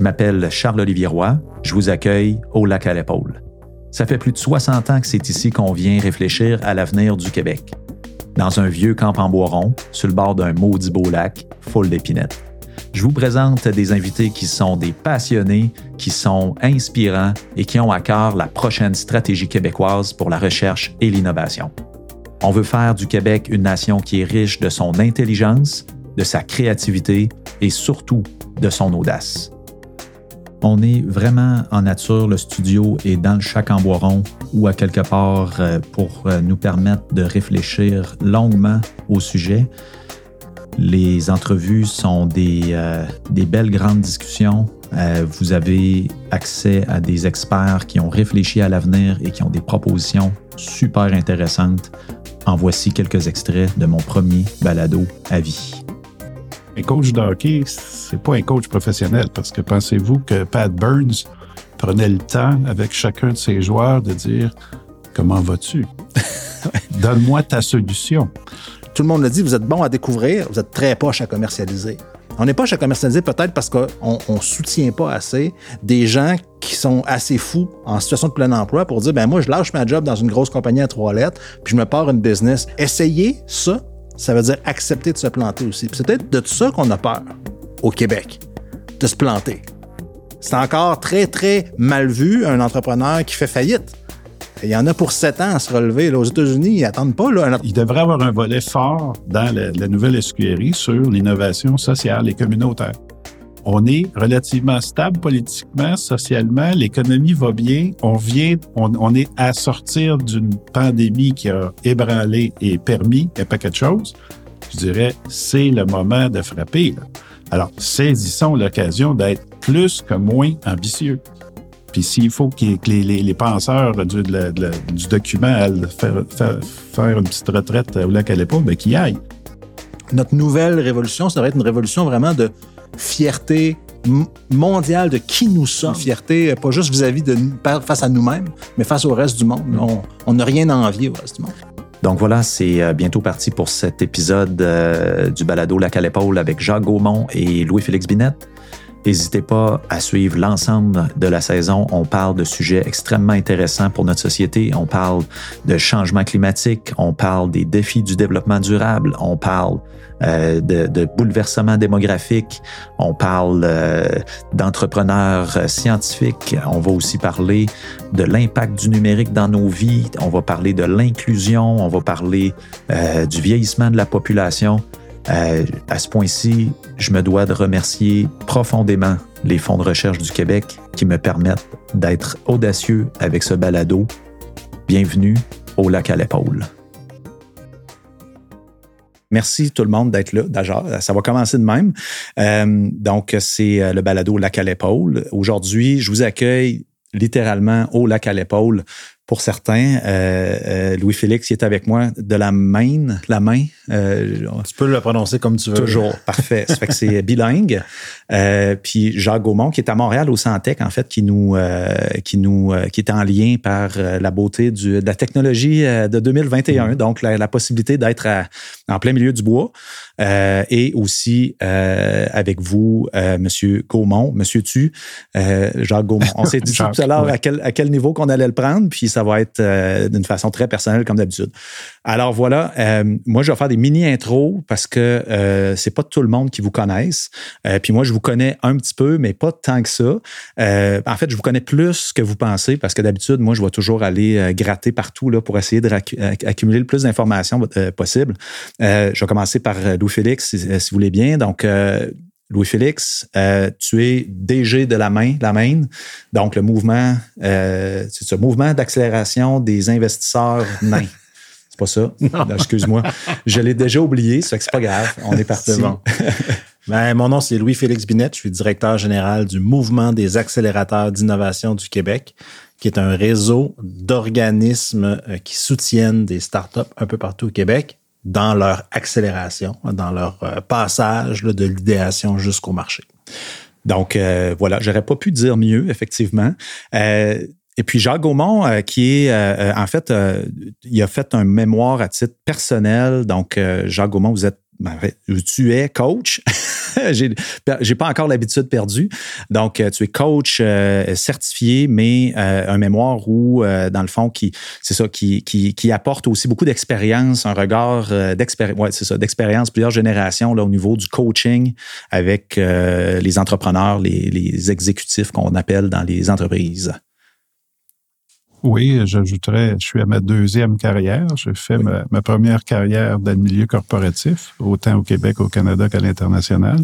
Je m'appelle Charles-Olivier Roy. Je vous accueille au lac à l'épaule. Ça fait plus de 60 ans que c'est ici qu'on vient réfléchir à l'avenir du Québec. Dans un vieux camp en bois rond, sur le bord d'un maudit beau lac, full d'épinettes. Je vous présente des invités qui sont des passionnés, qui sont inspirants et qui ont à cœur la prochaine stratégie québécoise pour la recherche et l'innovation. On veut faire du Québec une nation qui est riche de son intelligence, de sa créativité et surtout de son audace. On est vraiment en nature, le studio est dans le chac ou à quelque part euh, pour euh, nous permettre de réfléchir longuement au sujet. Les entrevues sont des, euh, des belles grandes discussions. vous avez accès à des experts qui ont réfléchi à l'avenir et qui ont des propositions super intéressantes. En voici quelques extraits de mon premier balado à vie. Un coach de hockey, c'est pas un coach professionnel parce que pensez-vous que Pat Burns prenait le temps avec chacun de ses joueurs de dire Comment vas-tu? Donne-moi ta solution. Tout le monde le dit, vous êtes bon à découvrir, vous êtes très poche à commercialiser. On n'est pas à commercialiser peut-être parce qu'on ne soutient pas assez des gens qui sont assez fous en situation de plein emploi pour dire ben moi je lâche ma job dans une grosse compagnie à trois lettres puis je me pars une business. Essayez ça ça veut dire accepter de se planter aussi. C'est peut-être de ça qu'on a peur au Québec, de se planter. C'est encore très, très mal vu un entrepreneur qui fait faillite. Il y en a pour sept ans à se relever. aux États-Unis, ils n'attendent pas. Là. Il devrait avoir un volet fort dans la, la nouvelle SQRI sur l'innovation sociale et communautaire on est relativement stable politiquement, socialement, l'économie va bien, on vient, on, est à sortir d'une pandémie qui a ébranlé et permis un paquet de choses. Je dirais, c'est le moment de frapper. Alors, saisissons l'occasion d'être plus que moins ambitieux. Puis s'il faut que les, penseurs du, document aillent faire, faire, une petite retraite au lac à l'époque, bien qu'ils aillent. Notre nouvelle révolution, ça devrait être une révolution vraiment de fierté mondiale de qui nous sommes. Fierté, euh, pas juste vis-à-vis de face à nous-mêmes, mais face au reste du monde. On n'a rien à envier au reste du monde. Donc voilà, c'est euh, bientôt parti pour cet épisode euh, du balado Lac à l'épaule avec Jacques Gaumont et Louis-Félix Binette. N'hésitez pas à suivre l'ensemble de la saison. On parle de sujets extrêmement intéressants pour notre société. On parle de changement climatique, on parle des défis du développement durable, on parle euh, de, de bouleversement démographique, on parle euh, d'entrepreneurs scientifiques, on va aussi parler de l'impact du numérique dans nos vies, on va parler de l'inclusion, on va parler euh, du vieillissement de la population. Euh, à ce point-ci, je me dois de remercier profondément les fonds de recherche du Québec qui me permettent d'être audacieux avec ce balado. Bienvenue au lac à l'épaule. Merci tout le monde d'être là. Ça va commencer de même. Euh, donc, c'est euh, le balado Lac à l'épaule. Aujourd'hui, je vous accueille littéralement au lac à l'épaule pour certains. Euh, euh, Louis-Félix qui est avec moi de la main, la main. Euh, tu peux le prononcer comme tu veux. Toujours, parfait. Ça fait que c'est bilingue. puis Jacques Gaumont qui est à Montréal au Santec en fait, qui nous, qui nous, qui est en lien par la beauté du, de la technologie de 2021. Mm-hmm. Donc la, possibilité d'être en plein milieu du bois. Et aussi avec vous, Monsieur Gaumont, Monsieur Tu, Jacques Gaumont. On s'est dit tout à l'heure à quel, à quel niveau qu'on allait le prendre, puis ça va être euh, d'une façon très personnelle comme d'habitude. Alors voilà, euh, moi je vais faire des mini intros parce que euh, c'est pas tout le monde qui vous connaisse. puis moi je vous connais un petit peu, mais pas tant que ça. en fait, je vous connais plus que vous pensez parce que d'habitude moi je vais toujours aller gratter partout là pour essayer d'accumuler le plus d'informations possible. je vais commencer par Louis Félix si, si vous voulez bien. Donc Louis-Félix, euh, tu es DG de la main, la main, donc le mouvement, euh, c'est ce mouvement d'accélération des investisseurs nains. C'est pas ça? Excuse-moi. Je l'ai déjà oublié, ça fait que c'est pas grave. On est parti. Bon. ben, mon nom, c'est Louis-Félix Binette. Je suis directeur général du Mouvement des accélérateurs d'innovation du Québec, qui est un réseau d'organismes euh, qui soutiennent des startups un peu partout au Québec dans leur accélération, dans leur euh, passage de l'idéation jusqu'au marché. Donc euh, voilà, j'aurais pas pu dire mieux, effectivement. Euh, et puis Jacques Gaumont, qui est en fait, il a fait un mémoire à titre personnel. Donc Jacques Gaumont, vous êtes ben, tu es coach. j'ai, pas encore l'habitude perdue. Donc, tu es coach certifié, mais un mémoire où, dans le fond, qui, c'est ça, qui, qui, qui apporte aussi beaucoup d'expérience, un regard d'expérience, ouais, c'est ça, d'expérience, plusieurs générations là, au niveau du coaching avec les entrepreneurs, les, les exécutifs qu'on appelle dans les entreprises. Oui, j'ajouterais, je suis à ma deuxième carrière. J'ai fait ma, première carrière dans le milieu corporatif, autant au Québec, au Canada qu'à l'international,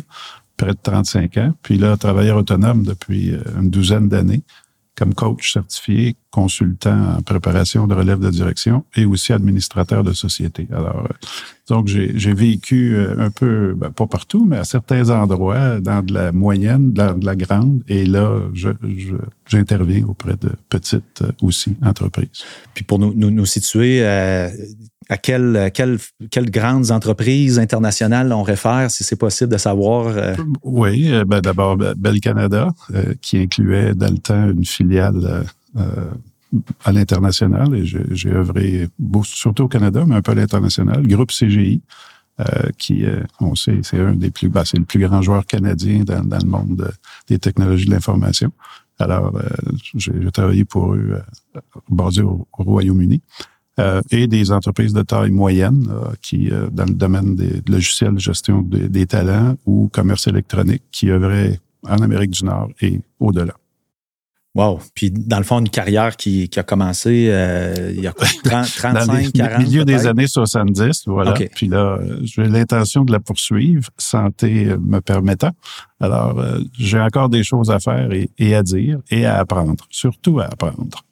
près de 35 ans. Puis là, travailleur autonome depuis euh, une douzaine d'années comme coach certifié, consultant en préparation de relève de direction et aussi administrateur de société. Alors, euh, donc j'ai vécu euh, un peu, ben, pas partout, mais à certains endroits, dans de la moyenne, dans de la grande, et là, j'interviens auprès de petites euh, aussi entreprises. Puis pour nous, nous, nous situer, à quelles, quelles, grandes entreprises internationales on réfère, si c'est possible de savoir? Euh? Oui, euh, ben d'abord Bell Canada, euh, qui incluait dans le temps une filiale à l'international, et j'ai œuvré surtout au Canada, mais un peu à l'international. Groupe CGI, qui, on sait, c'est un des plus, ben, c'est le plus grand joueur canadien dans, dans le monde des technologies de l'information. Alors, j'ai travaillé pour eux basé au Royaume-Uni. Euh, et des entreprises de taille moyenne euh, qui, euh, dans le domaine des logiciels de gestion des, talents ou commerce électronique, qui œuvraient en Amérique du Nord et au-delà. Wow. Puis, dans le fond, une carrière qui, qui a commencé il y a 30, 35, 40 milieu des années 70, voilà. Puis là, j'ai l'intention de la poursuivre, santé me permettant. Alors, j'ai encore des choses à faire et, et à dire et à apprendre, surtout à apprendre.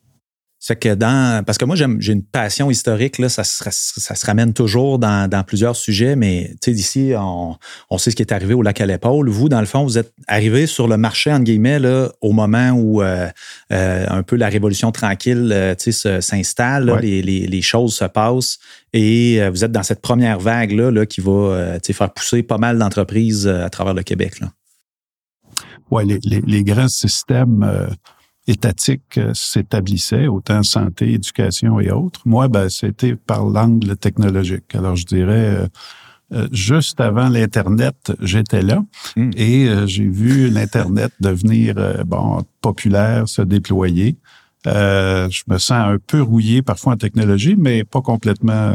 C'est que dans. Parce que moi, j'ai une passion historique, là, ça, se, ça se ramène toujours dans, dans plusieurs sujets, mais tu sais, d'ici, on, on, sait ce qui est arrivé au lac à l'épaule. Vous, dans le fond, vous êtes arrivé sur le marché, entre guillemets, là, au moment où euh, euh, un peu la révolution tranquille euh, s'installe, les, les, les, choses se passent, et vous êtes dans cette première vague-là là, qui va faire pousser pas mal d'entreprises à travers le Québec. Oui, les, les, les, grands systèmes étatique euh, s'établissait, autant santé, éducation et autres. Moi, ben, c'était par l'angle technologique. Alors, je dirais, euh, euh, juste avant l'Internet, j'étais là hmm. et j'ai vu l'Internet devenir, bon, populaire, se déployer. je me sens un peu rouillé parfois en technologie, mais pas complètement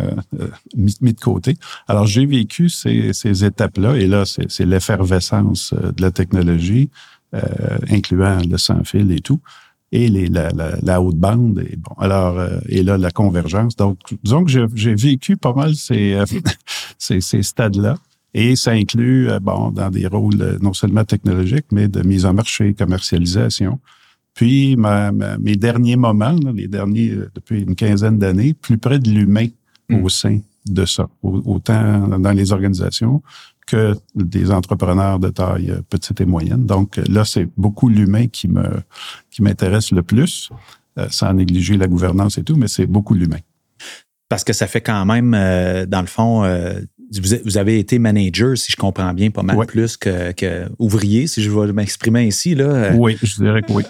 mis, de côté. Alors, j'ai vécu ces, ces étapes-là, et là, c'est l'effervescence de la technologie. Euh, incluant le sans-fil et tout, et les, la, la, haute bande. Et bon, alors, euh, et là, la convergence. Donc, disons que j'ai vécu pas mal ces, euh, ces, ces stades-là. Et ça inclut, bon, dans des rôles non seulement technologiques, mais de mise en marché, commercialisation. Puis, ma, mes derniers moments, les derniers, depuis une quinzaine d'années, plus près de l'humain au hmm. sein de ça, autant dans les organisations que des entrepreneurs de taille euh, petite et moyenne. Donc euh, là, c'est beaucoup l'humain qui me qui m'intéresse le plus, euh, sans négliger la gouvernance et tout, mais c'est beaucoup l'humain. Parce que ça fait quand même, dans le fond, vous avez été manager, si je comprends bien, pas mal plus que, que, ouvrier, si je veux m'exprimer ainsi. Là. Oui, je dirais que oui.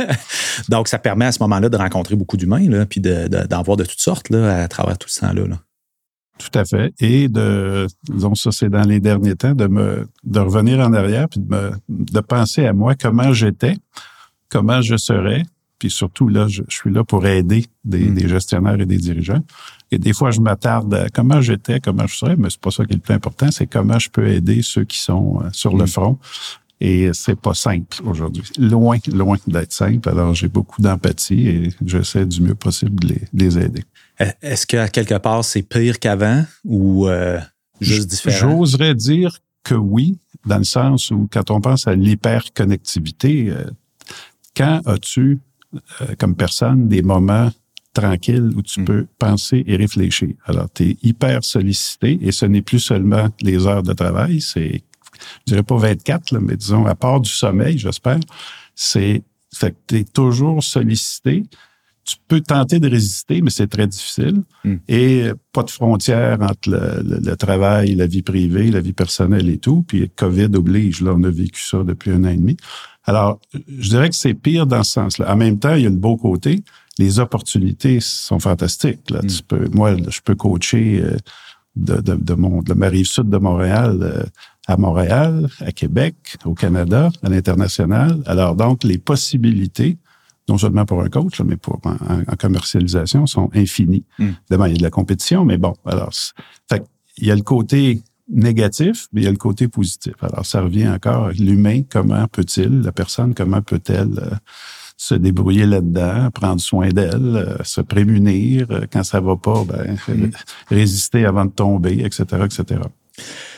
Donc, ça permet à ce moment-là de rencontrer beaucoup d'humains, puis d'en de, voir de toutes sortes là, à travers tout ce temps-là. là. Tout à fait. Et de, disons, ça, c'est dans les derniers temps, de me, de revenir en arrière puis de me, de penser à moi, comment j'étais, comment je serais. Puis surtout, là, je, suis là pour aider des, hmm. des, gestionnaires et des dirigeants. Et des fois, je m'attarde à comment j'étais, comment je serais, mais c'est pas ça qui est le plus important, c'est comment je peux aider ceux qui sont euh, sur le hmm. front. Et c'est pas simple aujourd'hui. Loin, loin d'être simple. Alors, j'ai beaucoup d'empathie et j'essaie du mieux possible de les, de les aider. Est-ce qu'à quelque part, c'est pire qu'avant ou euh, juste différent? J'oserais dire que oui, dans le sens où quand on pense à l'hyperconnectivité, euh, quand as-tu, euh, comme personne, des moments tranquilles où tu hmm. peux penser et réfléchir? Alors, tu es hyper sollicité et ce n'est plus seulement les heures de travail, c'est, je dirais pas 24, là, mais disons, à part du sommeil, j'espère, c'est, fait que tu es toujours sollicité tu peux tenter de résister, mais c'est très difficile. Hmm. Et pas de frontière entre le, travail, la vie privée, la vie personnelle et tout. Puis COVID oblige, là, on a vécu ça depuis un an et demi. Alors, je dirais que c'est pire dans ce sens-là. En même temps, il y a le beau côté. Les opportunités sont fantastiques. Là. Hmm. Tu peux, moi, je peux coacher euh, de, de, de, mon, de ma rive sud de Montréal euh, à Montréal, à Québec, au Canada, à l'international. Alors donc, les possibilités, non seulement pour un coach, mais pour en, commercialisation, sont infinies. Mm. Demain, il y a de la compétition, mais bon, alors, fait, il y a le côté négatif, mais il y a le côté positif. Alors, ça revient encore, l'humain, comment peut-il, la personne, comment peut-elle euh, se débrouiller là-dedans, prendre soin d'elle, euh, se prémunir euh, quand ça va pas, ben, mm. résister avant de tomber, etc., etc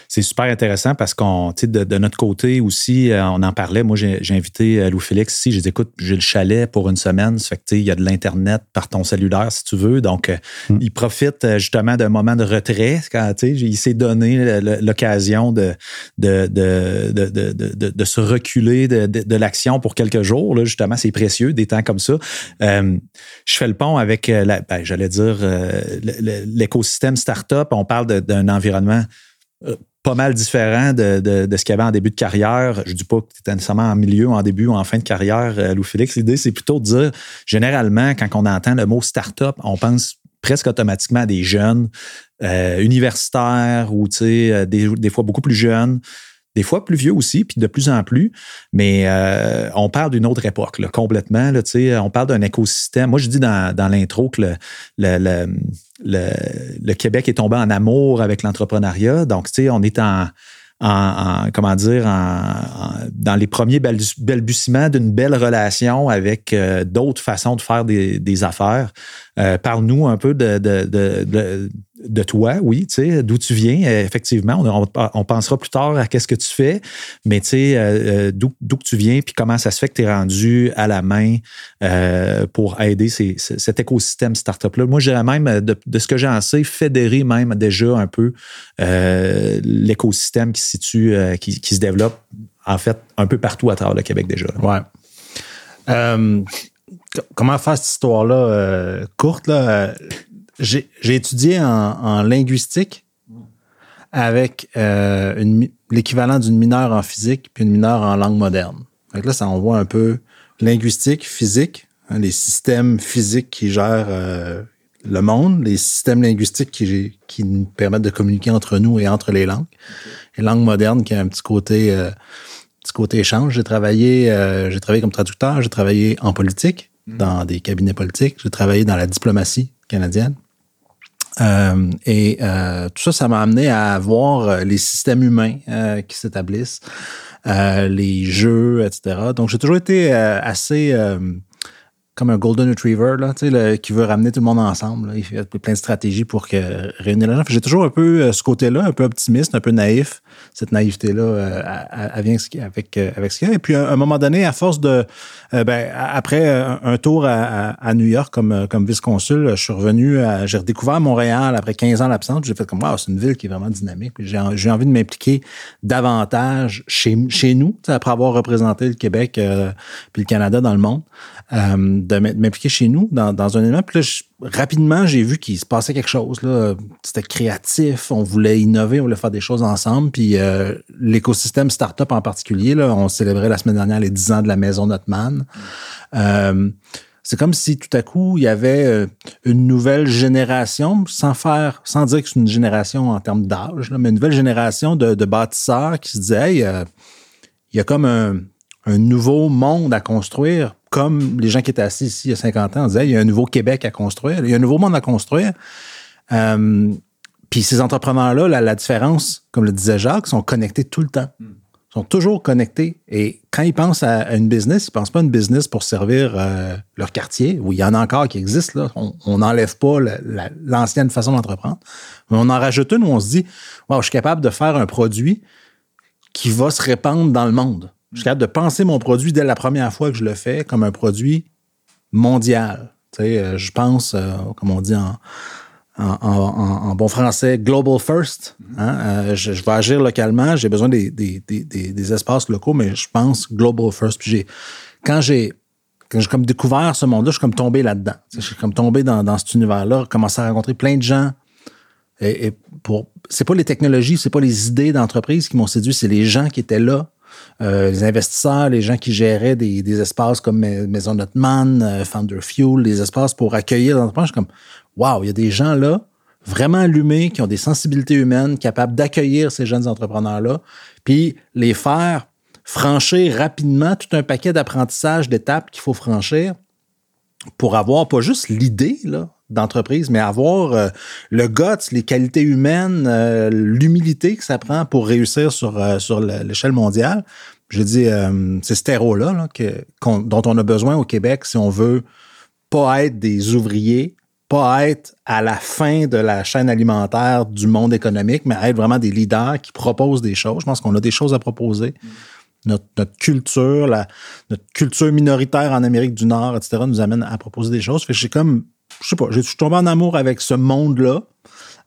c'est super intéressant parce qu'on, tu sais, de, notre côté aussi, euh, on en parlait. Moi, j'ai invité euh, Lou Félix ici. J'ai dit, écoute, j'ai le chalet pour une semaine. Ça fait que, tu sais, il y a de l'Internet par ton cellulaire, si tu veux. Donc, euh, hmm. il profite justement d'un moment de retrait quand, il s'est donné l'occasion de de, de, de, de, se reculer de, l'action pour quelques jours. Là, justement, c'est précieux, des temps comme ça. je fais le pont avec, la, ben, j'allais dire, l'écosystème startup. On parle d'un environnement pas mal différent de, ce qu'il y avait en début de carrière. Je ne dis pas que tu étais nécessairement en milieu, en début ou en fin de carrière, euh, Lou Félix. L'idée, c'est plutôt de dire, généralement, quand on entend le mot start-up, on pense presque automatiquement à des jeunes euh, universitaires ou euh, des, des fois beaucoup plus jeunes des fois plus vieux aussi, puis de plus en plus, mais on parle d'une autre époque, complètement. Là, on parle d'un écosystème. Moi, je dis dans, l'intro que le, Québec est tombé en amour avec l'entrepreneuriat. Donc, on est en, comment dire, dans les premiers balbutiements d'une belle relation avec euh, d'autres façons de faire des, affaires. Euh, parle-nous un peu de toi, oui, tu sais, d'où tu viens. Euh, effectivement, on, pensera plus tard à qu'est-ce que tu fais, mais tu sais, euh, euh, d'où, que tu viens, puis comment ça se fait que tu es rendu à la main pour aider cet écosystème startup-là. Moi, je dirais même, de, ce que j'en sais, fédérer même déjà un peu l'écosystème qui se situe, qui, se développe, en fait, un peu partout à travers le Québec déjà. Ouais. comment faire cette histoire-là courte, là? J'ai étudié en, linguistique avec euh, l'équivalent d'une mineure en physique puis une mineure en langue moderne. Donc là, ça envoie un peu linguistique, physique, hein, les systèmes physiques qui gèrent euh, le monde, les systèmes linguistiques qui, qui nous permettent de communiquer entre nous et entre les langues, et langue moderne qui a un petit côté, euh, petit côté échange. J'ai travaillé, j'ai travaillé comme traducteur, j'ai travaillé en politique, mm. dans des cabinets politiques, j'ai travaillé dans la diplomatie canadienne. Euh, et euh, tout ça, ça m'a amené à voir euh, les systèmes humains qui s'établissent, les jeux, etc. Donc, j'ai toujours été assez comme un golden retriever là, qui veut ramener tout le monde ensemble. Il fait plein de stratégies pour que, réunir les gens. J'ai toujours un peu ce côté-là, un peu optimiste, un peu naïf cette naïveté-là, euh, elle, vient avec, euh, avec ce qu'il y a. Et puis, à un moment donné, à force de. Euh, ben, après un, tour à, New York comme, comme vice-consul, je suis revenu, j'ai redécouvert Montréal après 15 ans d'absence. J'ai fait comme, wow, c'est une ville qui est vraiment dynamique. J'ai envie de m'impliquer davantage chez, chez nous, après avoir représenté le Québec puis le Canada dans le monde, de m'impliquer chez nous dans, dans un élément. Puis là, rapidement, j'ai vu qu'il se passait quelque chose. Là. C'était créatif, on voulait innover, on voulait faire des choses ensemble. Puis euh, l'écosystème startup en particulier, là, on célébrait la semaine dernière les 10 ans de la maison Notman. Euh, c'est comme si tout à coup, il y avait euh, une nouvelle génération, sans faire, sans dire que c'est une génération en termes d'âge, mais une nouvelle génération de, bâtisseurs qui se disaient, hey, il y a comme un, un nouveau monde à construire comme les gens qui étaient assis ici il y a 50 ans, on disait, il y a un nouveau Québec à construire, il y a un nouveau monde à construire. Euh, puis ces entrepreneurs-là, la, différence, comme le disait Jacques, sont connectés tout le temps. Ils sont toujours connectés. Et quand ils pensent à, une business, ils ne pensent pas à une business pour servir euh, leur quartier, où il y en a encore qui existent. Là. On n'enlève pas l'ancienne façon d'entreprendre. Mais on en rajoute une où on se dit, wow, je suis capable de faire un produit qui va se répandre dans le monde. Je suis capable de penser mon produit dès la première fois que je le fais comme un produit mondial. Tu sais, euh, je pense, euh, comme on dit en, en, bon français, global first. Hein. Euh, je, vais agir localement, j'ai besoin des, des, espaces locaux, mais je pense global first. Puis quand j'ai quand j'ai comme découvert ce monde-là, je suis comme tombé là-dedans. Je suis comme tombé dans, dans cet univers-là, commencé à rencontrer plein de gens. Et, et pour, c'est pas les technologies, c'est pas les idées d'entreprise qui m'ont séduit, c'est les gens qui étaient là euh, les investisseurs, les gens qui géraient des, espaces comme Maison Notman, euh, Founder Fuel, des espaces pour accueillir l'entreprise. Je suis comme, wow, il y a des gens là vraiment allumés, qui ont des sensibilités humaines, capables d'accueillir ces jeunes entrepreneurs-là, puis les faire franchir rapidement tout un paquet d'apprentissages, d'étapes qu'il faut franchir pour avoir pas juste l'idée d'entreprise, mais avoir euh, le guts, les qualités humaines, euh, l'humilité que ça prend pour réussir sur, euh, sur l'échelle mondiale. Je dis, c'est ce terreau-là dont on a besoin au Québec si on veut pas être des ouvriers, pas être à la fin de la chaîne alimentaire du monde économique, mais être vraiment des leaders qui proposent des choses. Je pense qu'on a des choses à proposer. Notre, culture, la, notre culture minoritaire en Amérique du Nord, etc., nous amène à proposer des choses. Fait que j'ai comme, je sais pas, je suis tombé en amour avec ce monde-là,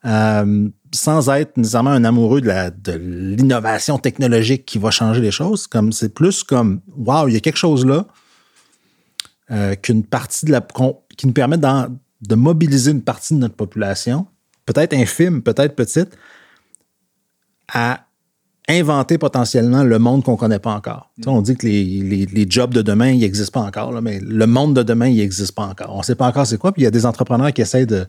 euh, sans être nécessairement un amoureux de l'innovation technologique qui va changer les choses. Comme c'est plus comme, waouh, il y a quelque chose là euh, qu'une partie de la, qui nous permet de mobiliser une partie de notre population, peut-être infime, peut-être petite, à inventer potentiellement le monde qu'on ne connaît pas encore. on dit que les, jobs de demain, ils n'existent pas encore, mais le monde de demain, il n'existe pas encore. On ne sait pas encore c'est quoi, puis il y a des entrepreneurs qui essaient de,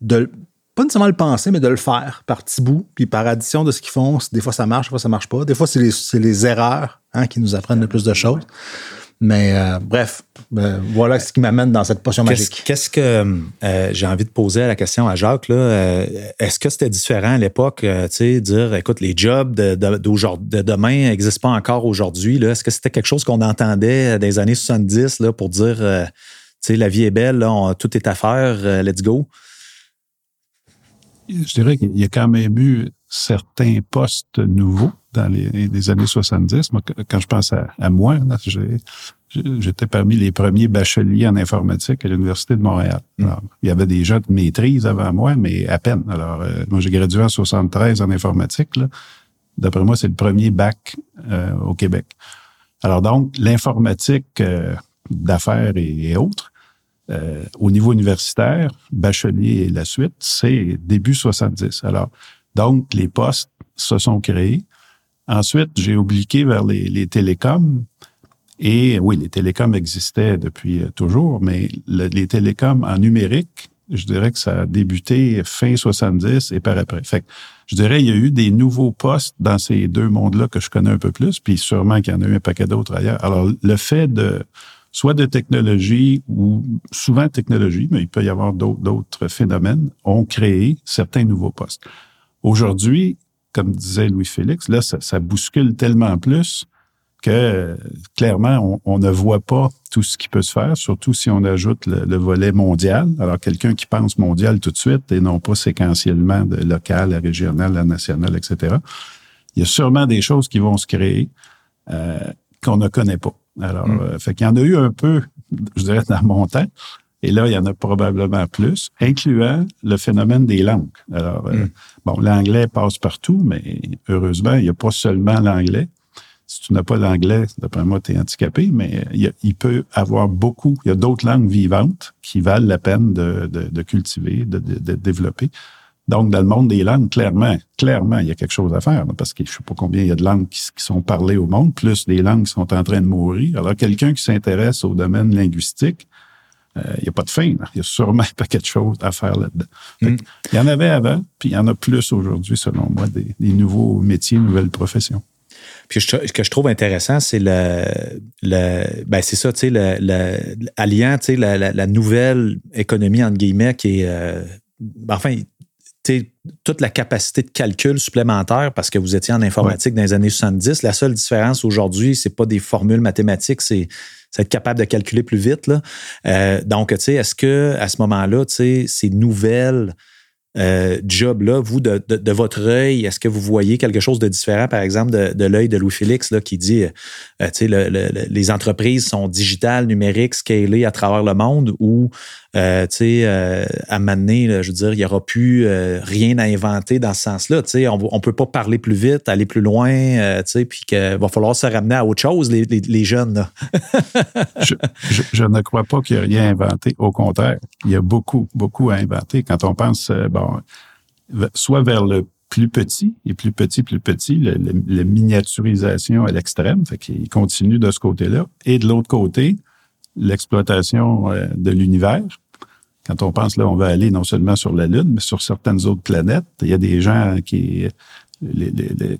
de, pas nécessairement le penser, mais de le faire par petits bouts, puis par addition de ce qu'ils font. Des fois, ça marche, des fois, ça marche pas. Des fois, c'est les, les, erreurs hein, qui nous apprennent le plus de choses. Mais euh, bref, euh, voilà ce qui m'amène dans cette potion magique. Qu'est-ce que euh, j'ai envie de poser la question à Jacques là Est-ce que c'était différent à l'époque, tu sais, dire, écoute, les jobs de, de demain n'existent pas encore aujourd'hui. Est-ce que c'était quelque chose qu'on entendait des années 70 là, pour dire, tu sais, la vie est belle, tout est à faire, let's go? Je dirais qu'il y a quand même eu certains postes nouveaux dans les, années 70. Moi, quand je pense à, moi, j'étais parmi les premiers bacheliers en informatique à l'Université de Montréal. Mm. il y avait des gens de maîtrise avant moi, mais à peine. Alors, euh, moi, j'ai gradué en 73 en informatique. D'après moi, c'est le premier bac euh, au Québec. Alors donc, l'informatique euh, d'affaires et, autres, au niveau universitaire, bachelier et la suite, c'est début 70. Alors, donc, les postes se sont créés. Ensuite, j'ai obliqué vers les, télécoms. Et oui, les télécoms existaient depuis euh, toujours, mais les télécoms en numérique, je dirais que ça a débuté fin 70 et par après. Fait je dirais, il y a eu des nouveaux postes dans ces deux mondes-là que je connais un peu plus, puis sûrement qu'il y en a eu un paquet d'autres ailleurs. Alors, le fait de, soit de technologie ou souvent technologie, mais il peut y avoir d'autres phénomènes, ont créé certains nouveaux postes. Aujourd'hui, comme disait Louis-Félix, là, ça, bouscule tellement plus que clairement, on, ne voit pas tout ce qui peut se faire, surtout si on ajoute le, volet mondial. Alors, quelqu'un qui pense mondial tout de suite et non pas séquentiellement de local à régional à national, etc. Il y a sûrement des choses qui vont se créer euh, qu'on ne connaît pas. Alors, mm. euh, fait qu'il y en a eu un peu, je dirais, dans mon temps. Et là, il y en a probablement plus, incluant le phénomène des langues. Alors, euh, hmm. bon, l'anglais passe partout, mais heureusement, il n'y a pas seulement l'anglais. Si tu n'as pas l'anglais, d'après moi, tu es handicapé, mais il, il, peut avoir beaucoup, il y a d'autres langues vivantes qui valent la peine de, de, de cultiver, de, de, développer. Donc, dans le monde des langues, clairement, clairement, il y a quelque chose à faire, parce que je ne sais pas combien il y a de langues qui, qui, sont parlées au monde, plus des langues qui sont en train de mourir. Alors, quelqu'un qui s'intéresse au domaine linguistique, il euh, n'y a pas de fin. Il y a sûrement pas quelque chose à faire là-dedans. Mm. Il y en avait avant, puis il y en a plus aujourd'hui, selon moi, des, nouveaux métiers, nouvelles professions. Puis ce que je trouve intéressant, c'est le, le ben c'est ça, tu sais, le, le, alliant, tu sais, la, la, nouvelle économie entre guillemets qui est, euh, enfin, toute la capacité de calcul supplémentaire parce que vous étiez en informatique dans les années 70. La seule différence aujourd'hui, c'est pas des formules mathématiques, c'est être capable de calculer plus vite. Là. Euh, donc, tu sais, est-ce que à ce moment-là, tu sais, ces nouvelles euh, job-là, vous, de, votre œil, est-ce que vous voyez quelque chose de différent, par exemple, de, de l'œil de Louis-Félix, qui dit, euh, tu sais, les entreprises sont digitales, numériques, scalées à travers le monde, ou, euh, tu sais, à un je veux dire, il n'y aura plus rien à inventer dans ce sens-là. Tu sais, on ne peut pas parler plus vite, aller plus loin, tu sais, puis qu'il va falloir se ramener à autre chose, les, jeunes. je, je, ne crois pas qu'il y ait rien inventé. Au contraire, il y a beaucoup, beaucoup à inventer. Quand on pense, soit vers le plus petit, et plus petit, plus petit, la miniaturisation à l'extrême, fait qu'il continue de ce côté-là. Et de l'autre côté, l'exploitation euh, de l'univers. quand on pense là, on va aller non seulement sur la Lune, mais sur certaines autres planètes. Il y a des gens qui,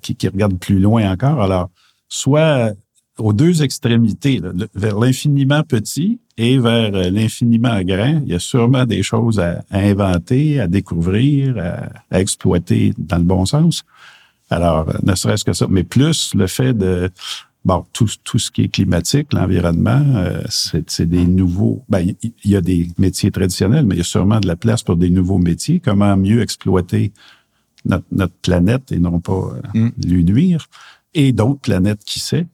qui, qui regardent plus loin encore. Alors, soit aux deux extrémités, vers l'infiniment petit et vers l'infiniment grand, il y a sûrement des choses à, inventer, à découvrir, à, exploiter dans le bon sens. Alors, ne serait-ce que ça, mais plus le fait de bon tout, tout ce qui est climatique, l'environnement, euh, c'est des nouveaux. Ben, il y a des métiers traditionnels, mais il y a sûrement de la place pour des nouveaux métiers. Comment mieux exploiter notre, notre planète et non pas euh, mm. lui nuire? Et d'autres planètes, qui sait?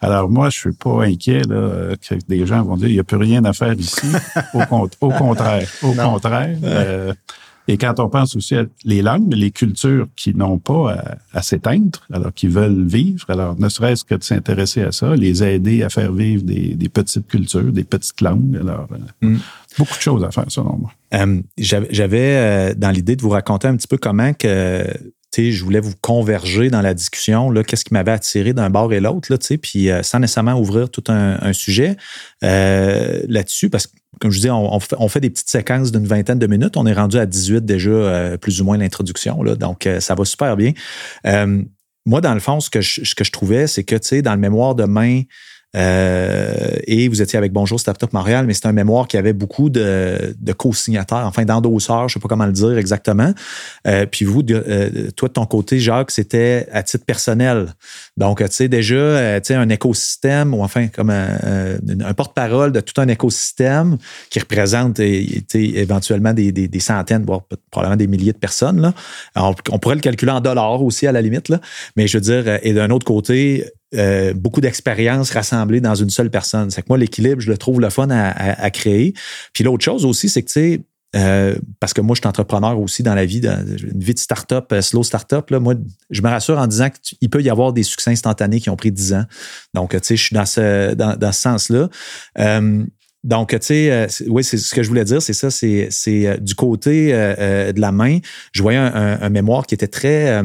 Alors moi, je suis pas inquiet là, que des gens vont dire il n'y a plus rien à faire ici. au, au contraire, au contraire. Euh, et quand on pense aussi à les langues, les cultures qui n'ont pas à, s'éteindre, alors qui veulent vivre, alors ne serait-ce que de s'intéresser à ça, les aider à faire vivre des, petites cultures, des petites langues. Alors, euh, mm. beaucoup de choses à faire, selon moi. Euh, j'avais dans l'idée de vous raconter un petit peu comment que je voulais vous converger dans la discussion, qu'est-ce qui m'avait attiré d'un bord et l'autre, puis euh, sans nécessairement ouvrir tout un, sujet euh, là-dessus, parce que, comme je dis, on, fait, des petites séquences d'une vingtaine de minutes. On est rendu à 18 déjà, euh, plus ou moins l'introduction, donc ça va super bien. moi, dans le fond, ce que je, trouvais, c'est que, tu sais, dans le mémoire de main, euh, et vous étiez avec Bonjour Startup Montréal, mais c'est un mémoire qui avait beaucoup de, co-signataires, enfin d'endosseurs, je sais pas comment le dire exactement. Euh, puis vous, euh, toi de ton côté, Jacques, c'était à titre personnel. Donc, tu sais, déjà, tu sais, un écosystème, ou enfin comme un, porte-parole de tout un écosystème qui représente éventuellement des, centaines, voire probablement des milliers de personnes. On pourrait le calculer en dollars aussi à la limite, mais je veux dire, et d'un autre côté, euh, beaucoup d'expériences rassemblées dans une seule personne. C'est que moi, l'équilibre, je le trouve le fun à, créer. Puis l'autre chose aussi, c'est que, tu sais, euh, parce que moi, je suis entrepreneur aussi dans la vie, dans une vie de start-up, euh, slow start-up. Là, moi, je me rassure en disant qu'il peut y avoir des succès instantanés qui ont pris 10 ans. Donc, tu sais, je suis dans ce, dans, ce sens-là. donc, tu sais, oui, c'est ce que je voulais dire, c'est ça, c'est du côté de la main. Je voyais un mémoire qui était très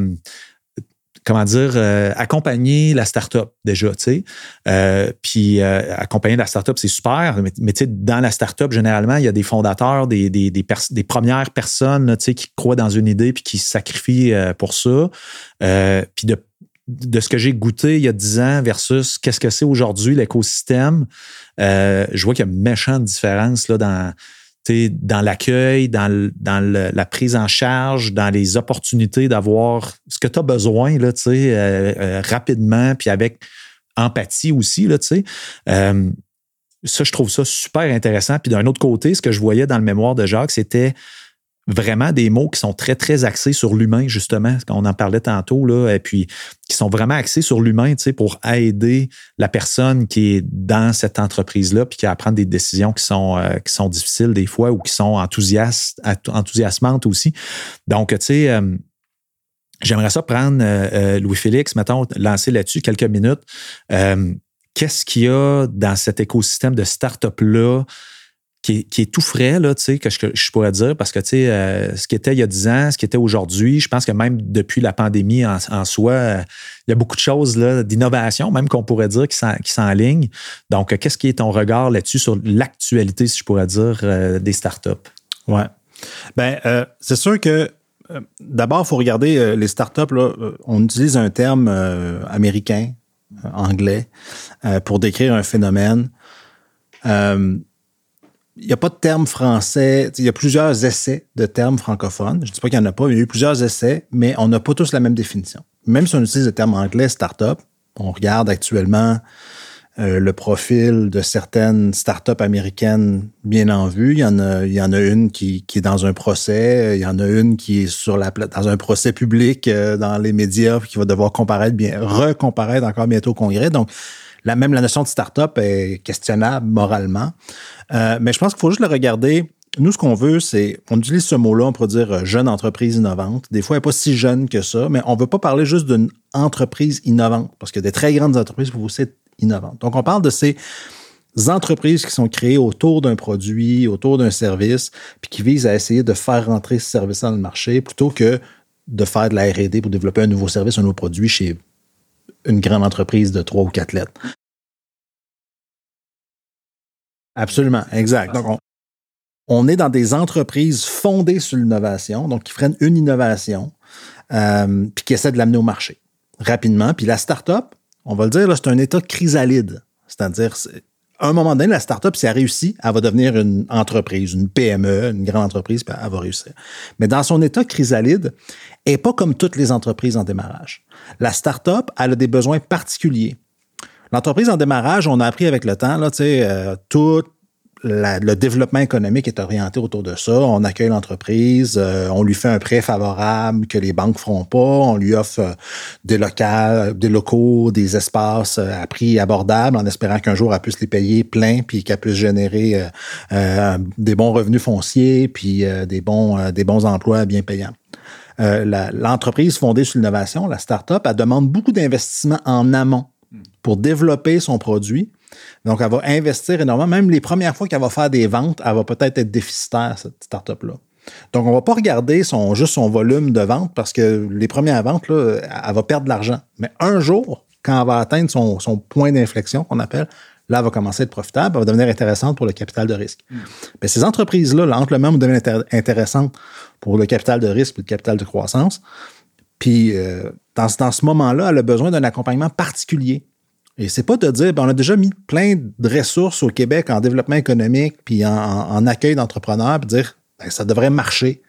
comment dire, euh, accompagner la startup déjà, tu sais. Euh, puis euh, accompagner la startup, c'est super, mais, tu sais, dans la startup, généralement, il y a des fondateurs, des, des, des, premières personnes, tu sais, qui croient dans une idée puis qui se sacrifient pour ça. puis de, de ce que j'ai goûté il y a 10 ans versus qu'est-ce que c'est aujourd'hui l'écosystème, je vois qu'il y a une méchante différence là, dans dans l'accueil, dans, dans la prise en charge, dans les opportunités d'avoir ce que tu as besoin là, euh, euh, rapidement, puis avec empathie aussi. Là, euh, ça, je trouve ça super intéressant. Puis d'un autre côté, ce que je voyais dans le mémoire de Jacques, c'était vraiment des mots qui sont très, très axés sur l'humain, justement, on en parlait tantôt, là, et puis qui sont vraiment axés sur l'humain, tu sais, pour aider la personne qui est dans cette entreprise-là, puis qui à prendre des décisions qui sont, euh, qui sont difficiles des fois ou qui sont enthousiastes, enthousiasmantes aussi. Donc, tu sais, euh, j'aimerais ça prendre euh, Louis-Félix, mettons, lancer là-dessus quelques minutes. Qu'est-ce qu'il y a dans cet écosystème de start-up-là? Qui est, tout frais, là, tu sais, que je, pourrais dire, parce que, tu sais, euh, ce qui était il y a 10 ans, ce qui était aujourd'hui, je pense que même depuis la pandémie en, soi, euh, il y a beaucoup de choses d'innovation, même qu'on pourrait dire, qui s'enlignent. Donc, qu'est-ce qui est ton regard là-dessus sur l'actualité, si je pourrais dire, euh, des startups? Ouais. Ben, c'est sûr que d'abord, il faut regarder les startups, là, on utilise un terme américain, anglais, pour décrire un phénomène il n'y a pas de terme français. Il y a plusieurs essais de termes francophones. Je ne dis pas qu'il n'y en a pas, il y a eu plusieurs essais, mais on n'a pas tous la même définition. Même si on utilise le terme anglais startup, on regarde actuellement euh, le profil de certaines startups américaines bien en vue. Il y en a, il y en a une qui, est dans un procès, il y en a une qui est sur la dans un procès public euh, dans les médias, qui va devoir comparaître bien, recomparaître encore bientôt au Congrès. Donc, même la notion de start-up est questionnable moralement. Euh, mais je pense qu'il faut juste le regarder. Nous, ce qu'on veut, c'est, on utilise ce mot-là, on pourrait dire euh, jeune entreprise innovante. Des fois, elle n'est pas si jeune que ça, mais on ne veut pas parler juste d'une entreprise innovante, parce a des très grandes entreprises pour vous être innovantes. Donc, on parle de ces entreprises qui sont créées autour d'un produit, autour d'un service, puis qui visent à essayer de faire rentrer ce service dans le marché plutôt que de faire de la R&D pour développer un nouveau service, un nouveau produit chez une grande entreprise de trois ou quatre lettres. Absolument, exact. Donc, on est dans des entreprises fondées sur l'innovation, donc qui prennent une innovation, euh, puis qui essaient de l'amener au marché rapidement. Puis la start-up, on va le dire, c'est un état chrysalide. C'est-à-dire, à un moment donné, la start-up, si elle réussit, elle va devenir une entreprise, une PME, une grande entreprise, puis elle va réussir. Mais dans son état chrysalide, elle n'est pas comme toutes les entreprises en démarrage. La start-up, elle a des besoins particuliers. L'entreprise en démarrage, on a appris avec le temps, là, tu sais, euh, le développement économique est orienté autour de ça. On accueille l'entreprise, euh, on lui fait un prêt favorable que les banques feront pas, on lui offre euh, des locaux, des locaux, des espaces euh, à prix abordable en espérant qu'un jour elle puisse les payer plein puis qu'elle puisse générer des bons revenus fonciers puis des bons des bons emplois bien payants. L'entreprise fondée sur l'innovation, la start-up, elle demande beaucoup d'investissement en amont pour développer son produit donc, elle va investir énormément. Même les premières fois qu'elle va faire des ventes, elle va peut-être être déficitaire, cette start-up-là. Donc, on ne va pas regarder son, juste son volume de vente parce que les premières ventes, là, elle va perdre de l'argent. Mais un jour, quand elle va atteindre son, point d'inflexion, qu'on appelle, là, elle va commencer à être profitable, elle va devenir intéressante pour le capital de risque. Mais mm. ces entreprises-là, là, entre le même, vont devenir intéressantes pour le capital de risque et le capital de croissance. Puis, euh, dans, dans ce moment-là, elle a besoin d'un accompagnement particulier. Et c'est pas de dire, ben, on a déjà mis plein de ressources au Québec en développement économique puis en, accueil d'entrepreneurs, puis dire, ben, ça devrait marcher.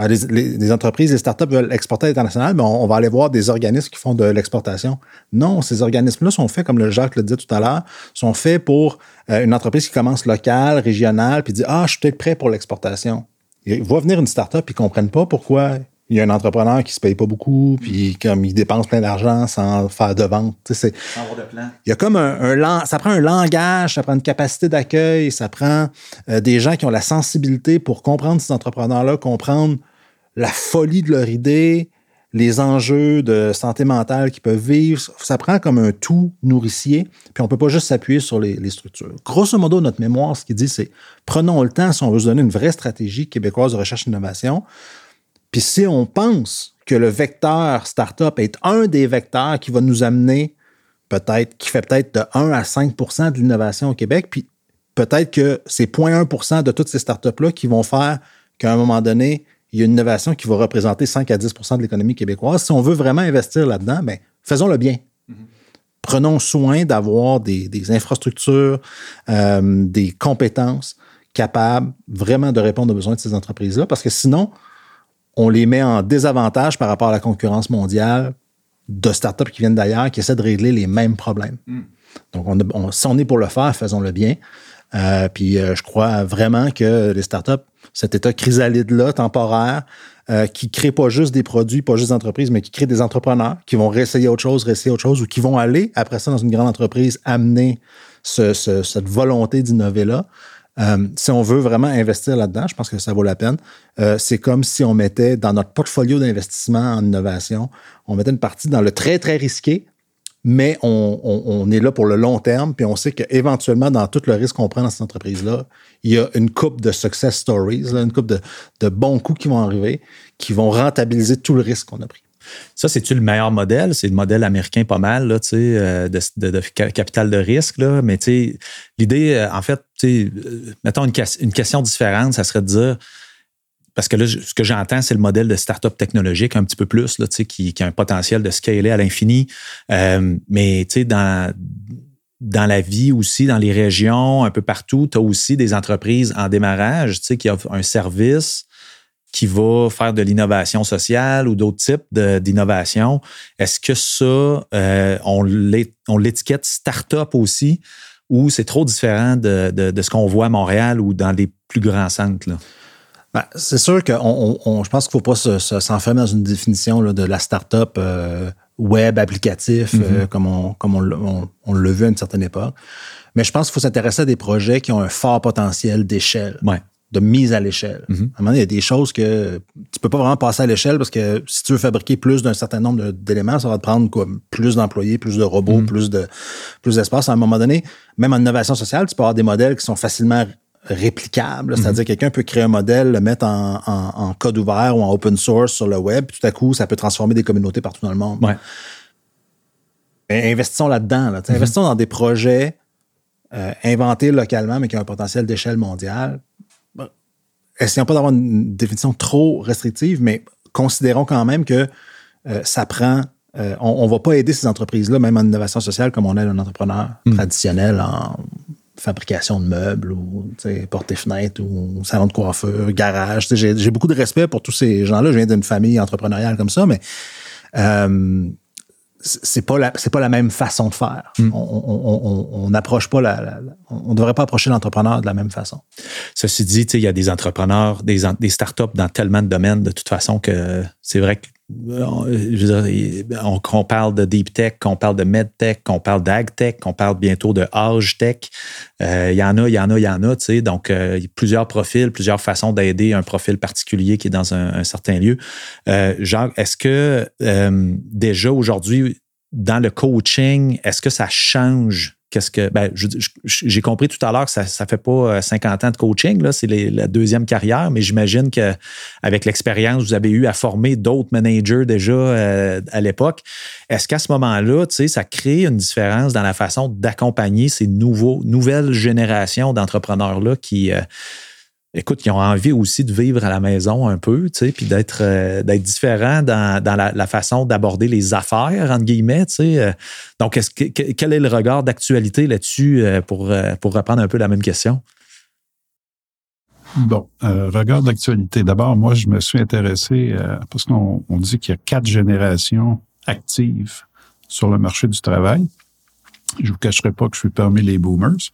les, entreprises, les startups veulent exporter à l'international, mais on, va aller voir des organismes qui font de l'exportation. Non, ces organismes-là sont faits, comme le Jacques le dit tout à l'heure, sont faits pour euh, une entreprise qui commence locale, régionale, puis dit Ah, je suis peut-être prêt pour l'exportation. Il va venir une startup, ils ne comprennent pas pourquoi il y a un entrepreneur qui se paye pas beaucoup, puis comme il dépense plein d'argent sans faire de vente. C'est, il y a comme un, ça prend un langage, ça prend une capacité d'accueil, ça prend euh, des gens qui ont la sensibilité pour comprendre ces entrepreneurs-là, comprendre la folie de leur idée, les enjeux de santé mentale qu'ils peuvent vivre. Ça prend comme un tout nourricier, puis on peut pas juste s'appuyer sur les, les, structures. Grosso modo, notre mémoire, ce qu'il dit, c'est prenons le temps, si on veut se donner une vraie stratégie québécoise de recherche et d'innovation, puis si on pense que le vecteur startup est un des vecteurs qui va nous amener peut-être, qui fait peut-être de 1 à 5% de l'innovation au Québec, puis peut-être que c'est 0.1% de toutes ces startups-là qui vont faire qu'à un moment donné, il y a une innovation qui va représenter 5 à 10% de l'économie québécoise. Si on veut vraiment investir là-dedans, ben, faisons-le bien. Mm-hmm. Prenons soin d'avoir des, infrastructures, euh, des compétences capables vraiment de répondre aux besoins de ces entreprises-là, parce que sinon, on les met en désavantage par rapport à la concurrence mondiale de startups qui viennent d'ailleurs, qui essaient de régler les mêmes problèmes. Hmm. Donc, on, si on est pour le faire, faisons-le bien. Euh, puis, euh, je crois vraiment que les startups, cet état chrysalide-là, temporaire, euh, qui crée pas juste des produits, pas juste des entreprises, mais qui crée des entrepreneurs qui vont réessayer autre chose, réessayer autre chose, ou qui vont aller, après ça, dans une grande entreprise, amener cette volonté d'innover-là. Euh, si on veut vraiment investir là-dedans, je pense que ça vaut la peine. Euh, c'est comme si on mettait dans notre portfolio d'investissement en innovation, on mettait une partie dans le très, très risqué, mais on, est là pour le long terme, puis on sait qu'éventuellement, dans tout le risque qu'on prend dans cette entreprise-là, il y a une coupe de success stories, une coupe de, de bons coups qui vont arriver, qui vont rentabiliser tout le risque qu'on a pris. Ça, c'est-tu le meilleur modèle? C'est le modèle américain pas mal, là, euh, de, de, capital de risque. Là. Mais l'idée, euh, en fait, euh, mettons une, une, question différente, ça serait de dire, parce que là, ce que j'entends, c'est le modèle de start-up technologique un petit peu plus, là, qui, qui a un potentiel de scaler à l'infini. mais dans, dans la vie aussi, dans les régions, un peu partout, tu as aussi des entreprises en démarrage qui offrent un service qui va faire de l'innovation sociale ou d'autres types d'innovation. Est-ce que ça, euh, on l'étiquette start-up aussi ou c'est trop différent de, ce qu'on voit à Montréal ou dans les plus grands centres? Ben, c'est sûr que je pense qu'il ne faut pas s'enfermer dans une définition de la start-up euh, web applicatif, euh, mm-hmm. comme, on, comme on, l'a vu à une certaine époque. Mais je pense qu'il faut s'intéresser à des projets qui ont un fort potentiel d'échelle. Ouais de mise à l'échelle. Mhm. À un moment donné, il y a des choses que tu peux pas vraiment passer à l'échelle parce que si tu veux fabriquer plus d'un certain nombre d'éléments, ça va te prendre quoi, plus d'employés, plus de robots, mhm. plus de plus d'espace. À un moment donné, même en innovation sociale, tu peux avoir des modèles qui sont facilement réplicables. C'est-à-dire mhm. quelqu'un peut créer un modèle, le mettre en, code ouvert ou en open source sur le web, puis tout à coup, ça peut transformer des communautés partout dans le monde. Ouais. Investissons là-dedans. Là. Investissons dans des projets euh, inventés localement, mais qui ont un potentiel d'échelle mondiale essayons pas d'avoir une définition trop restrictive, mais considérons quand même que euh, ça prend. Euh, on ne va pas aider ces entreprises-là, même en innovation sociale, comme on aide un entrepreneur Hmm. traditionnel en fabrication de meubles ou tu sais, porte et fenêtres ou salon de coiffure, garage. J'ai beaucoup de respect pour tous ces gens-là. Je viens d'une famille entrepreneuriale comme ça, mais euh, c'est pas la c'est pas la même façon de faire. Hmm. On- On on- on n'approche pas la, la- on ne devrait pas approcher l'entrepreneur de la même façon. Ceci dit, tu sais, il y a des entrepreneurs, des, des startups dans tellement de domaines de toute façon que c'est vrai que veux dire, on, qu'on parle de deep tech, qu'on parle de med tech, qu'on parle d'ag tech, qu'on parle bientôt de âge tech. Euh, Il y en a, il y en a, il y en a. Tu sais, donc, euh, plusieurs profils, plusieurs façons d'aider un profil particulier qui est dans un, certain lieu. Euh, Jacques, est-ce que euh, déjà aujourd'hui, dans le coaching, est-ce que ça change? Qu'est-ce que. Ben, j'ai compris tout à l'heure que ça ne fait pas euh, 50 ans de coaching, c'est la deuxième carrière, mais j'imagine qu'avec l'expérience, vous avez eu à former d'autres managers déjà euh, à l'époque. Est-ce qu'à ce moment-là, ça crée une différence dans la façon d'accompagner ces nouveaux, nouvelles générations d'entrepreneurs-là qui. euh, écoute, qui ont envie aussi de vivre à la maison un peu, tu sais, puis d'être euh, d'être différent dans, dans la, façon d'aborder les affaires, entre guillemets, tu sais. Donc, est-ce que, que- quel est le regard d'actualité là-dessus euh, pour, euh, pour reprendre un peu la même question? Bon, euh, regard d'actualité. D'abord, moi, je me suis intéressé parce qu'on on dit qu'il y a quatre générations actives sur le marché du travail. Je vous cacherai pas que je suis parmi les boomers.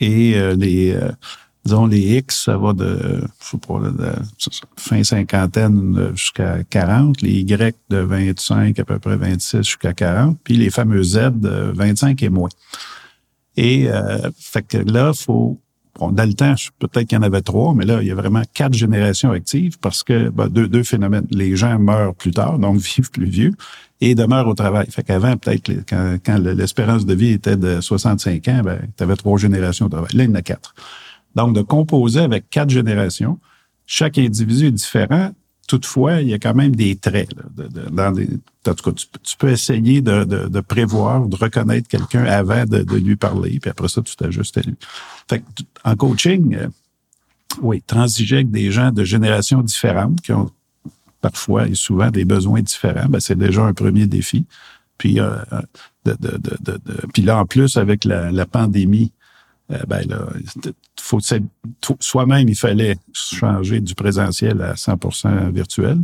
Et les, disons, les X, ça va de, je pas, fin cinquantaine jusqu'à 40. Les Y de 25, à peu près 26 jusqu'à 40. Puis les fameux Z de 25 et moins. Et euh, fait que là, faut Bon, dans le temps, peut-être qu'il y en avait trois, mais là, il y a vraiment quatre générations actives parce que ben, deux, deux phénomènes. Les gens meurent plus tard, donc vivent plus vieux, et demeurent au travail. Fait qu'avant, peut-être, quand, quand le- l'espérance de vie était de 65 ans, ben, tu avais trois générations au travail. Là, il y en a quatre. Donc, de composer avec quatre générations, chaque individu est différent. Toutefois, il y a quand même des traits. Là, de- dans des, en tout cas, tu, peux- essayer de, de, prévoir, de reconnaître quelqu'un avant de, lui parler, puis après ça, tu t'ajustes à lui. Fait que, en coaching, euh, oui, transiger avec des gens de générations différentes qui ont parfois et souvent des besoins différents, ben, c'est déjà un premier défi. Puis, euh, de, de, de, de- puis là, en plus, avec la, la pandémie, euh, ben là, faut soi-même, il fallait changer du présentiel à 100% virtuel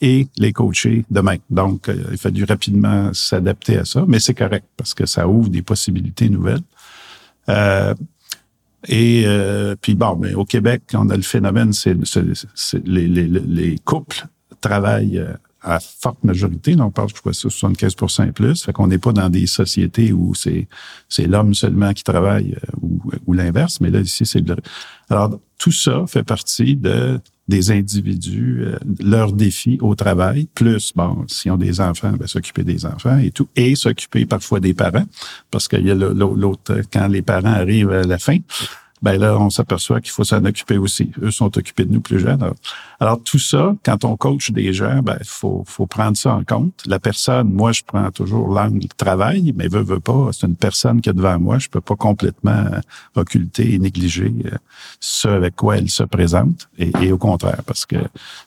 et les coacher demain. Donc, euh, il fallu rapidement s'adapter à ça, mais c'est correct parce que ça ouvre des possibilités nouvelles. Euh, et euh, puis bon, mais au Québec, on a le phénomène, c'est les, les, les couples travaillent à forte majorité. Là, on parle, je crois, de 75 et plus. Fait qu'on n'est pas dans des sociétés où c'est c'est l'homme seulement qui travaille euh, ou, ou l'inverse. Mais là, ici, c'est le... Alors, tout ça fait partie de des individus, euh, leurs défis au travail, plus, bon, s'ils ont des enfants, ben, s'occuper des enfants et tout, et s'occuper parfois des parents, parce qu'il y a l'autre, quand les parents arrivent à la fin, ben là, on s'aperçoit qu'il faut s'en occuper aussi. Eux sont occupés de nous plus jeunes. Alors, alors, tout ça, quand on coach des gens, ben faut, faut prendre ça en compte. La personne, moi, je prends toujours l'angle travail, mais veut, veut pas, c'est une personne qui est devant moi. Je peux pas complètement euh, occulter et négliger euh, ce avec quoi elle se présente, et, et au contraire, parce que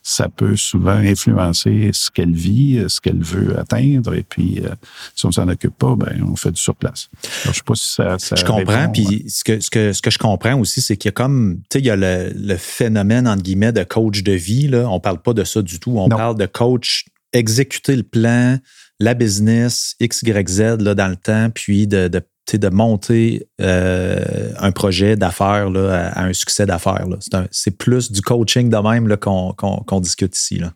ça peut souvent influencer ce qu'elle vit, euh, ce qu'elle veut atteindre, et puis euh, si on s'en occupe pas, ben on fait du surplace. Alors, je sais pas si ça, ça Je comprends. Puis ce que, ce, que, ce que je comprends aussi, c'est qu'il y a comme, tu sais, il y a le, le phénomène, entre guillemets, de coach de vie. Là. On parle pas de ça du tout. On Non. parle de coach exécuter le plan, la business, X, Y, Z là, dans le temps, puis de, de, de monter euh, un projet d'affaires à, à un succès d'affaires. C'est plus du coaching de même qu'on discute ici. Là.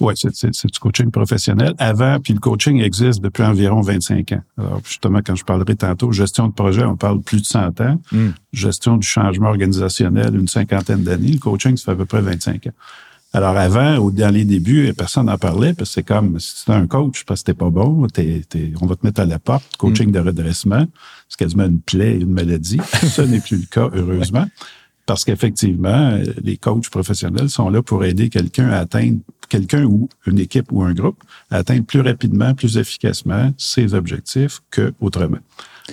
Oui, c'est, du coaching professionnel. Avant, puis le coaching existe depuis environ 25 ans. Alors, justement, quand je parlerai tantôt, gestion de projet, on parle plus de 100 ans. Mm. Gestion du changement organisationnel, une cinquantaine d'années. Le coaching, ça fait à peu près 25 ans. Alors, avant, au, dans les débuts, personne n'en parlait, parce que c'est comme, si t'es un coach, parce que t'es pas bon, t'es, on va te mettre à la porte, coaching de redressement, c'est quasiment une plaie, une maladie. Ça n'est plus le cas, heureusement. Parce qu'effectivement, euh, les coachs professionnels sont là pour aider quelqu'un à atteindre, quelqu'un ou une équipe ou un groupe, à atteindre plus rapidement, plus efficacement ses objectifs que autrement.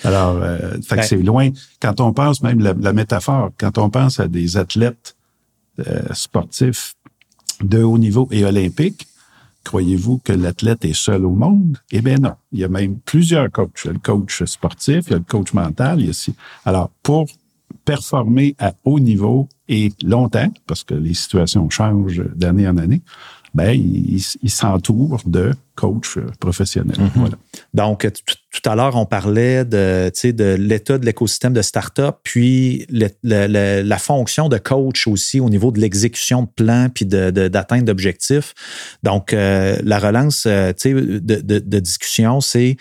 Alors, euh, fait que Ben- c'est loin. Quand on pense même la, la métaphore, quand on pense à des athlètes euh, sportifs de haut niveau et olympiques, croyez-vous que l'athlète est seul au monde? Eh bien non. Il y a même plusieurs coachs. Il y a le coach sportif, il y a le coach mental. Il y a aussi... Alors, pour performer à haut niveau et longtemps, parce que les situations changent d'année en année, ben, il, s'entoure de coachs professionnels. Mhm. voilà. Donc, tout à l'heure, on parlait de, de l'état de l'écosystème de start-up, puis la fonction de coach aussi au niveau de l'exécution de plans puis d'atteinte de, d'objectifs. Donc, euh, la relance euh, de, de, discussion, c'est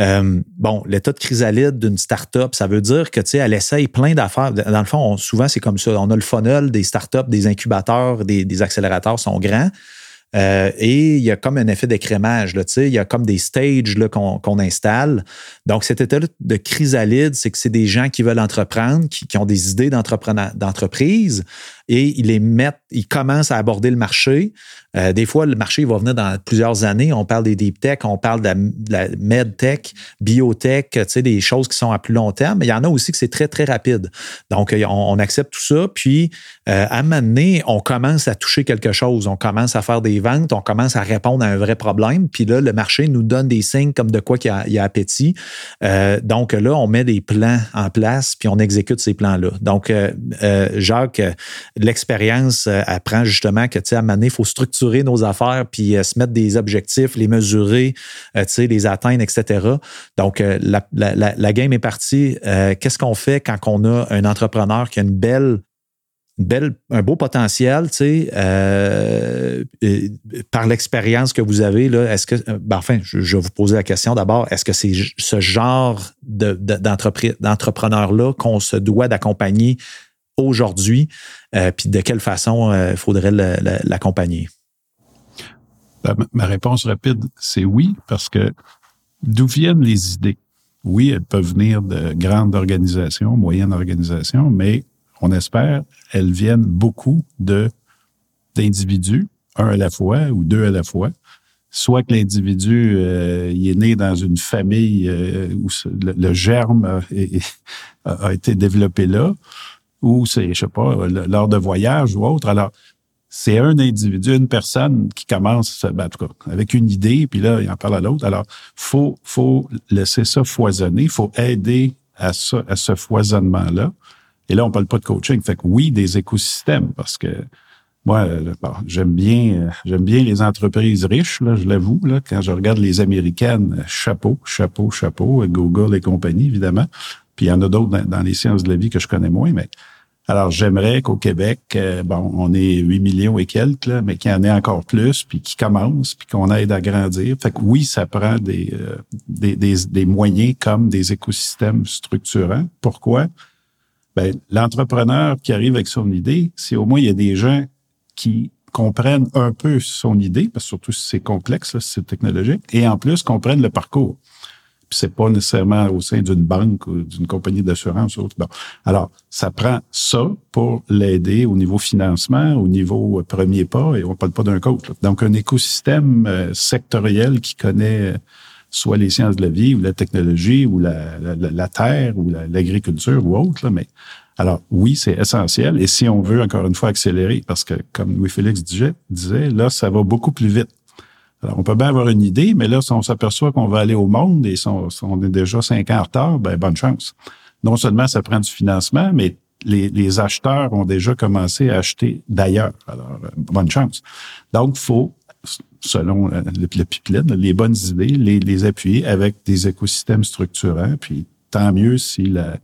euh, bon, l'état de chrysalide d'une start-up, ça veut dire que, tu sais, elle essaye plein d'affaires. Dans le fond, souvent, c'est comme ça. On a le funnel des start-up, des incubateurs, des, des accélérateurs sont grands. Euh, et il y a comme un effet d'écrémage. Il y a comme des stages qu'on installe. Donc, cet état de chrysalide, c'est que c'est des gens qui veulent entreprendre, qui, qui ont des idées d'entreprise, et ils les mettent, ils commencent à aborder le marché. Euh, des fois, le marché va venir dans plusieurs années. On parle des deep tech, on parle de la, med tech, biotech, tu sais, des choses qui sont à plus long terme. Mais il y en a aussi que c'est très, très rapide. Donc, euh, on, accepte tout ça. Puis, euh, à un moment donné, on commence à toucher quelque chose. On commence à faire des ventes, on commence à répondre à un vrai problème. Puis là, le marché nous donne des signes comme de quoi il y a, appétit. donc là, on met des plans en place, puis on exécute ces plans-là. Donc, Jacques, l'expérience euh, apprend justement que, tu sais, à il faut structurer nos affaires puis euh, se mettre des objectifs, les mesurer, euh, tu sais, les atteindre, etc. Donc, la, la, game est partie. Qu'est-ce qu'on fait quand on a un entrepreneur qui a une belle belle, un beau potentiel, tu sais, par l'expérience que vous avez, là, est-ce que, ben, enfin, je, vais vous poser la question d'abord, est-ce que c'est ce genre d'entrepreneur-là qu'on se doit d'accompagner aujourd'hui, euh, puis de quelle façon il euh, faudrait l'accompagner? Ben, ma réponse rapide, c'est oui, parce que d'où viennent les idées? Oui, elles peuvent venir de grandes organisations, moyennes organisations, mais on espère elles viennent beaucoup de d'individus, un à la fois ou deux à la fois. Soit que l'individu euh, est né dans une famille où le, germe a, été développé là, ou c'est, je sais pas, lors de voyage ou autre. Alors, c'est un individu, une personne qui commence, ben, en tout cas, avec une idée, puis là, il en parle à l'autre. Alors, faut, faut laisser ça foisonner, faut aider à, ça, à ce foisonnement-là. Et là, on parle pas de coaching. Fait que oui, des écosystèmes, parce que moi, j'aime bien, j'aime bien les entreprises riches, là, je l'avoue. Là, quand je regarde les américaines, chapeau, chapeau, chapeau, Google et compagnie, évidemment. Puis il y en a d'autres dans, dans, les sciences de la vie que je connais moins, mais alors, j'aimerais qu'au Québec, euh, bon, on est 8 millions et quelques, là, mais qu'il y en ait encore plus, puis qui commence, puis qu'on aide à grandir. Fait que oui, ça prend des, euh, des, des, moyens comme des écosystèmes structurants. Pourquoi? Ben, l'entrepreneur qui arrive avec son idée, si au moins il y a des gens qui comprennent un peu son idée, parce que surtout si c'est complexe, si c'est technologique, et en plus comprennent le parcours c'est pas nécessairement au sein d'une banque ou d'une compagnie d'assurance. Bon. Alors, ça prend ça pour l'aider au niveau financement, au niveau euh, premier pas, et on parle pas d'un coach. Donc, un écosystème euh, sectoriel qui connaît euh, soit les sciences de la vie ou la technologie ou la, la, terre ou l'agriculture ou autre, mais alors oui, c'est essentiel. Et si on veut encore une fois accélérer, parce que comme Louis-Félix disait, disait, là, ça va beaucoup plus vite. Alors, on peut bien avoir une idée, mais là, si on s'aperçoit qu'on va aller au monde et si on, est déjà cinq ans en retard, ben bonne chance. Non seulement ça prend du financement, mais les, acheteurs ont déjà commencé à acheter d'ailleurs. Alors, euh, bonne chance. Donc, faut, selon le, pipeline, les bonnes idées, les, appuyer avec des écosystèmes structurants. Puis, tant mieux si la,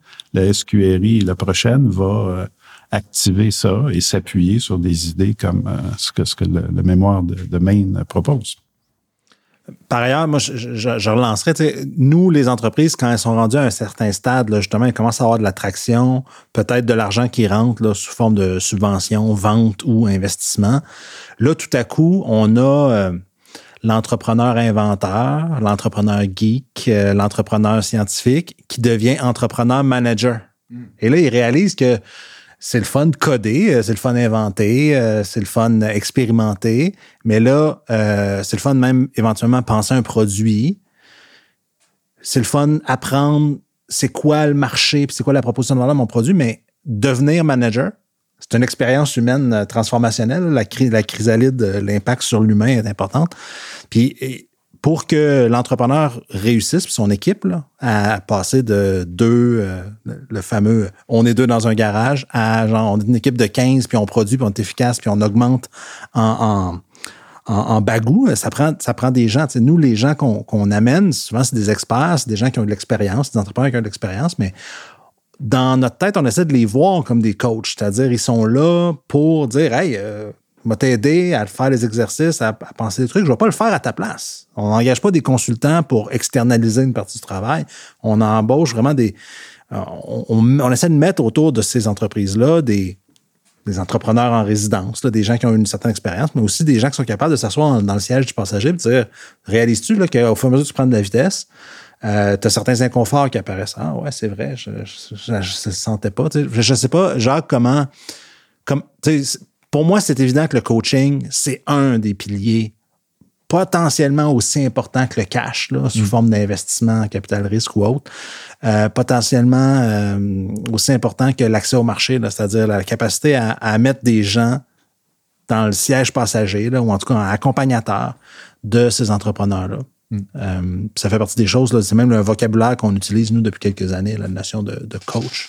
SQRI, la prochaine, va euh, activer ça et s'appuyer sur des idées comme euh, ce que, ce que le, mémoire de, de Maine propose. Par ailleurs, moi, je, je, relancerais, nous, les entreprises, quand elles sont rendues à un certain stade, là, justement, elles commencent à avoir de l'attraction, peut-être de l'argent qui rentre là, sous forme de subvention, vente ou investissement. Là, tout à coup, on a euh, l'entrepreneur inventeur, l'entrepreneur geek, euh, l'entrepreneur scientifique qui devient entrepreneur manager. Hmm. Et là, il réalise que c'est le fun de coder, euh, c'est le fun d'inventer, euh, c'est le fun d'expérimenter, mais là, euh, c'est le fun même éventuellement penser un produit. C'est le fun apprendre c'est quoi le marché, puis c'est quoi la proposition de valeur de mon produit, mais devenir manager, c'est une expérience humaine euh, transformationnelle. La, la chrysalide, l'impact sur l'humain est important. Puis pour que l'entrepreneur réussisse, son équipe, à passer de deux, euh, le fameux on est deux dans un garage, à genre on est une équipe de 15, puis on produit, puis on est efficace, puis on augmente en, en, ça prend des gens. nous, les gens qu'on amène, souvent, c'est des experts, c'est des gens qui ont de l'expérience, des entrepreneurs qui ont de l'expérience, mais dans notre tête, on essaie de les voir comme des coachs. C'est-à-dire, ils sont là pour dire Hey, euh, m'a t'aider à faire les exercices, à, penser des trucs. Je ne vais pas le faire à ta place. On n'engage pas des consultants pour externaliser une partie du travail. On embauche vraiment des. Euh, on, essaie de mettre autour de ces entreprises-là des, des entrepreneurs en résidence, des gens qui ont une certaine expérience, mais aussi des gens qui sont capables de s'asseoir dans, le siège du passager et de dire Réalises-tu qu'au fur et à mesure que tu prends de la vitesse, euh, tu as certains inconforts qui apparaissent. Ah ouais, c'est vrai, je ne le sentais pas. je ne sais pas, Jacques, comment. Comme, pour moi, c'est évident que le coaching, c'est un des piliers potentiellement aussi important que le cash, là, sous mm. forme d'investissement, capital risque ou autre, euh, potentiellement euh, aussi important que l'accès au marché, c'est-à-dire la capacité à, mettre des gens dans le siège passager, là, ou en tout cas un accompagnateur de ces entrepreneurs-là. Mm. Euh, ça fait partie des choses, c'est même le vocabulaire qu'on utilise, nous, depuis quelques années, la notion de, de coach.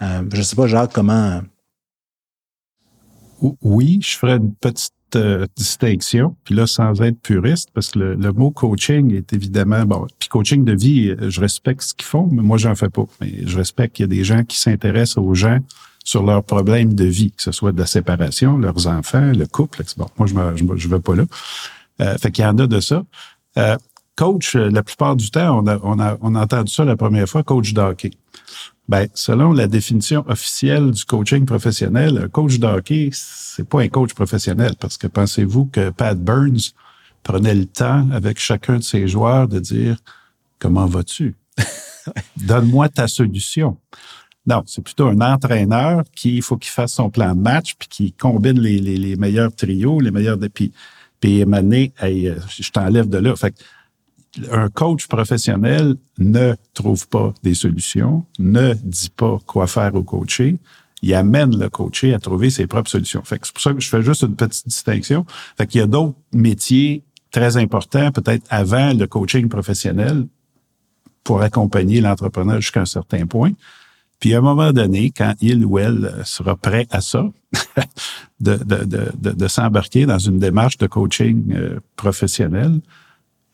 je ne sais pas, Jacques, comment oui, je ferais une petite euh, distinction, puis là, sans être puriste, parce que le, mot coaching est évidemment, bon, puis coaching de vie, euh, je respecte ce qu'ils font, mais moi, j'en fais pas. Mais je respecte qu'il y a des gens qui s'intéressent aux gens sur leurs problèmes de vie, que ce soit de la séparation, leurs enfants, le couple. Bon, moi, je ne je, vais pas là. Euh, fait qu'il y en a de ça. Euh, coach, la plupart du temps, on a, on a, on a entendu ça la première fois, coach d'hockey. Ben, selon la définition officielle du coaching professionnel, un coach d'hockey, c'est pas un coach professionnel parce que pensez-vous que Pat Burns prenait le temps avec chacun de ses joueurs de dire comment vas-tu? Donne-moi ta solution. Non, c'est plutôt un entraîneur qui il faut qu'il fasse son plan de match puis qui combine les, les, les meilleurs trios, les meilleurs puis puis mané, hey, euh, je t'enlève de là. Fait un coach professionnel ne trouve pas des solutions, ne dit pas quoi faire au coaché. Il amène le coaché à trouver ses propres solutions. Fait c'est pour ça que je fais juste une petite distinction. Fait qu'il y a d'autres métiers très importants, peut-être avant le coaching professionnel, pour accompagner l'entrepreneur jusqu'à un certain point. Puis à un moment donné, quand il ou elle sera prêt à ça, de, de, de, de s'embarquer dans une démarche de coaching euh, professionnel,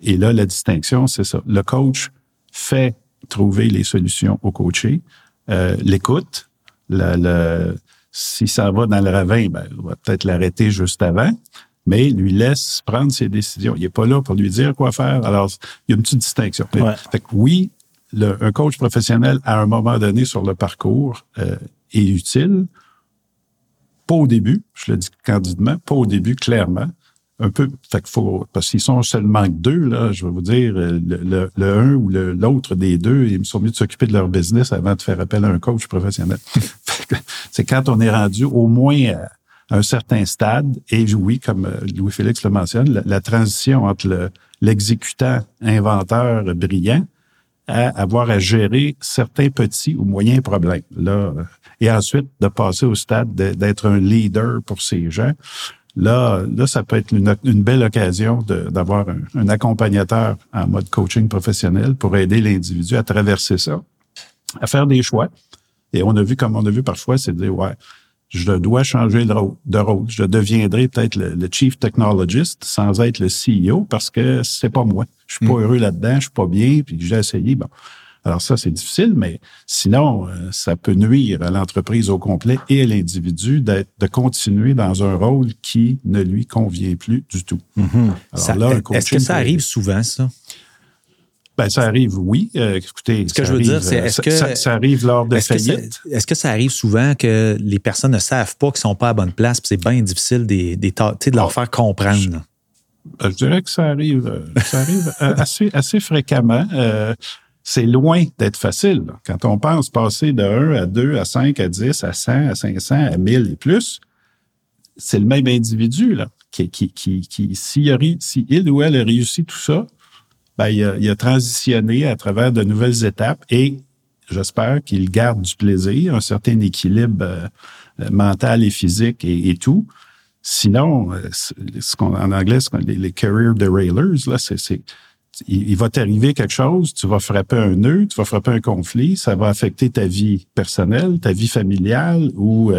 et là, la distinction, c'est ça. Le coach fait trouver les solutions au coaché, euh, l'écoute, le, le, si ça va dans le ravin, ben, on va peut-être l'arrêter juste avant, mais lui laisse prendre ses décisions. Il n'est pas là pour lui dire quoi faire. Alors, il y a une petite distinction. Fait que oui, le, un coach professionnel, à un moment donné sur le parcours, euh, est utile. Pas au début, je le dis candidement, pas au début, clairement un peu, fait faut, parce qu'ils sont seulement deux, là, je vais vous dire, le, le, un ou l'autre des deux, ils sont mieux de s'occuper de leur business avant de faire appel à un coach professionnel. c'est quand on est rendu au moins à un certain stade, et oui, comme euh, Louis-Félix le mentionne, la, transition entre l'exécutant inventeur brillant à avoir à gérer certains petits ou moyens problèmes. Là, et ensuite de passer au stade d'être un leader pour ces gens. Là, là, ça peut être une, belle occasion d'avoir un, accompagnateur en mode coaching professionnel pour aider l'individu à traverser ça, à faire des choix. Et on a vu, comme on a vu parfois, c'est de dire, ouais, je dois changer de rôle. Je deviendrai peut-être le, chief technologist sans être le CEO parce que c'est pas moi. Je suis pas mm. heureux là-dedans, je suis pas bien, puis j'ai essayé. Bon, alors ça, c'est difficile, mais sinon, euh, ça peut nuire à l'entreprise au complet et à l'individu de continuer dans un rôle qui ne lui convient plus du tout. Mm-hmm. Est-ce que ça arrive souvent, ça? Ben, ça arrive, oui. Euh, écoutez, ce que je veux dire, c'est est-ce euh, que ça, arrive lors de faillite Est-ce que ça arrive souvent que les personnes ne savent pas qu'ils sont pas à bonne place, puis c'est bien difficile des, des de leur ah, faire comprendre? Je, ben, je, dirais que ça arrive, ça arrive assez, assez fréquemment c'est loin d'être facile. Quand on pense passer de 1 à 2 à 5 à 10 à 100 à 500 à 1000 et plus, c'est le même individu là, qui, qui, qui, qui si, il ou elle a réussi tout ça, ben, il, a, il a transitionné à travers de nouvelles étapes et j'espère qu'il garde du plaisir, un certain équilibre euh, mentale et physique et, tout. Sinon, ce qu'on, en anglais, ce les, les career derailers, là, c'est, il, va t'arriver quelque chose, tu vas frapper un nœud, tu vas frapper un conflit, ça va affecter ta vie personnelle, ta vie familiale ou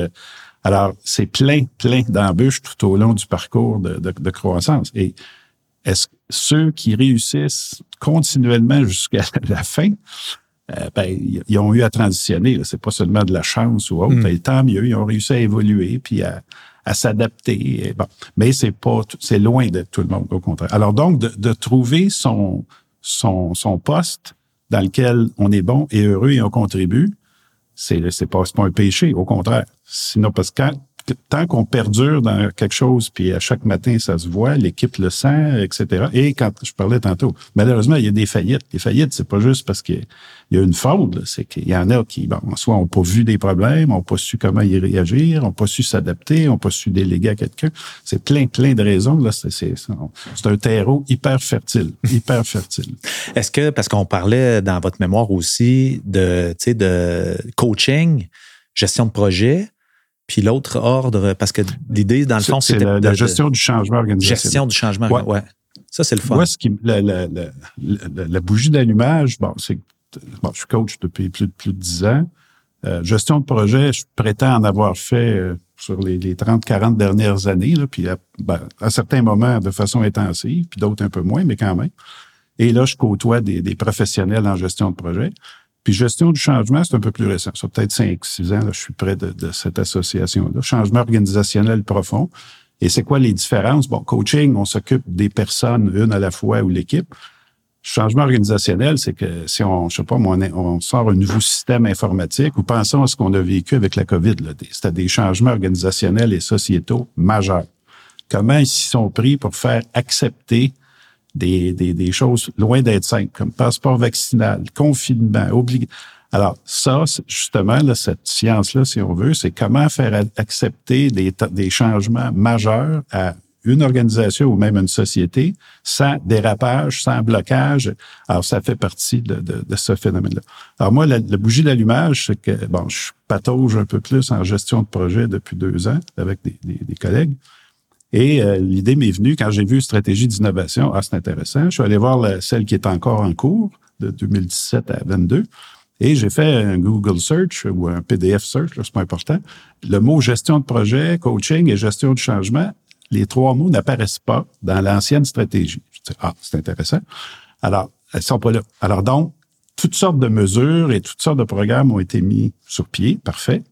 alors c'est plein plein d'embûches tout au long du parcours de, de, de croissance et est-ce que ceux qui réussissent continuellement jusqu'à la fin, euh, ben, ils ont eu à transitionner. C'est pas seulement de la chance ou autre. Mm. tant mieux, ils ont réussi à évoluer puis à, à s'adapter. Bon, mais c'est pas, c'est loin de tout le monde au contraire. Alors donc de, de, trouver son son son poste dans lequel on est bon et heureux et on contribue, c'est c'est pas, pas un péché, au contraire. Sinon parce que tant qu'on perdure dans quelque chose, puis à chaque matin, ça se voit, l'équipe le sent, etc. Et quand je parlais tantôt, malheureusement, il y a des faillites. Les faillites, c'est pas juste parce qu'il y a une faute, c'est qu'il y en a qui, bon, soit n'ont pas vu des problèmes, n'ont pas su comment y réagir, n'ont pas su s'adapter, n'ont pas su déléguer à quelqu'un. C'est plein, plein de raisons. Là, c'est, un terreau hyper fertile, hyper fertile. Est-ce que, parce qu'on parlait dans votre mémoire aussi de, de coaching, gestion de projet, puis l'autre ordre, parce que l'idée, dans le fond, c'est la, la, gestion du changement organisationnel. Gestion du changement, ouais. ouais. Ça, c'est le fun. Moi, ce qui, la, la, la bougie d'allumage, bon, c'est bon, je suis coach depuis plus de plus de 10 ans. Euh, gestion de projet, je prétends en avoir fait euh, sur les, les 30, 40 dernières années, là, puis à, ben, à, certains moments de façon intensive, puis d'autres un peu moins, mais quand même. Et là, je côtoie des, des professionnels en gestion de projet. Puis gestion du changement, c'est un peu plus récent. Ça peut-être 5, 6 ans, là, je suis près de, cette association-là. Changement organisationnel profond. Et c'est quoi les différences? Bon, coaching, on s'occupe des personnes une à la fois ou l'équipe. Changement organisationnel, c'est que si on, je sais pas, on, on sort un nouveau système informatique ou pensons à ce qu'on a vécu avec la COVID, c'était des changements organisationnels et sociétaux majeurs. Comment ils s'y sont pris pour faire accepter des, des, des choses loin d'être simples, comme passeport vaccinal, confinement, obligé. Alors, ça, justement, là, cette science-là, si on veut, c'est comment faire accepter des, des changements majeurs à une organisation ou même une société sans dérapage, sans blocage. Alors, ça fait partie de, de, de ce phénomène-là. Alors, moi, la, bougie d'allumage, c'est que, bon, je patauge un peu plus en gestion de projet depuis deux ans avec des, des, des collègues. Et euh, l'idée m'est venue quand j'ai vu stratégie d'innovation. Ah, c'est intéressant. Je suis allé voir celle qui est encore en cours de 2017 à 22. Et j'ai fait un Google Search ou un PDF Search, c'est pas important. Le mot gestion de projet, coaching et gestion de changement, les trois mots n'apparaissent pas dans l'ancienne stratégie. Je dis, ah, c'est intéressant. Alors, elles sont pas là. Alors donc, toutes sortes de mesures et toutes sortes de programmes ont été mis sur pied, parfait.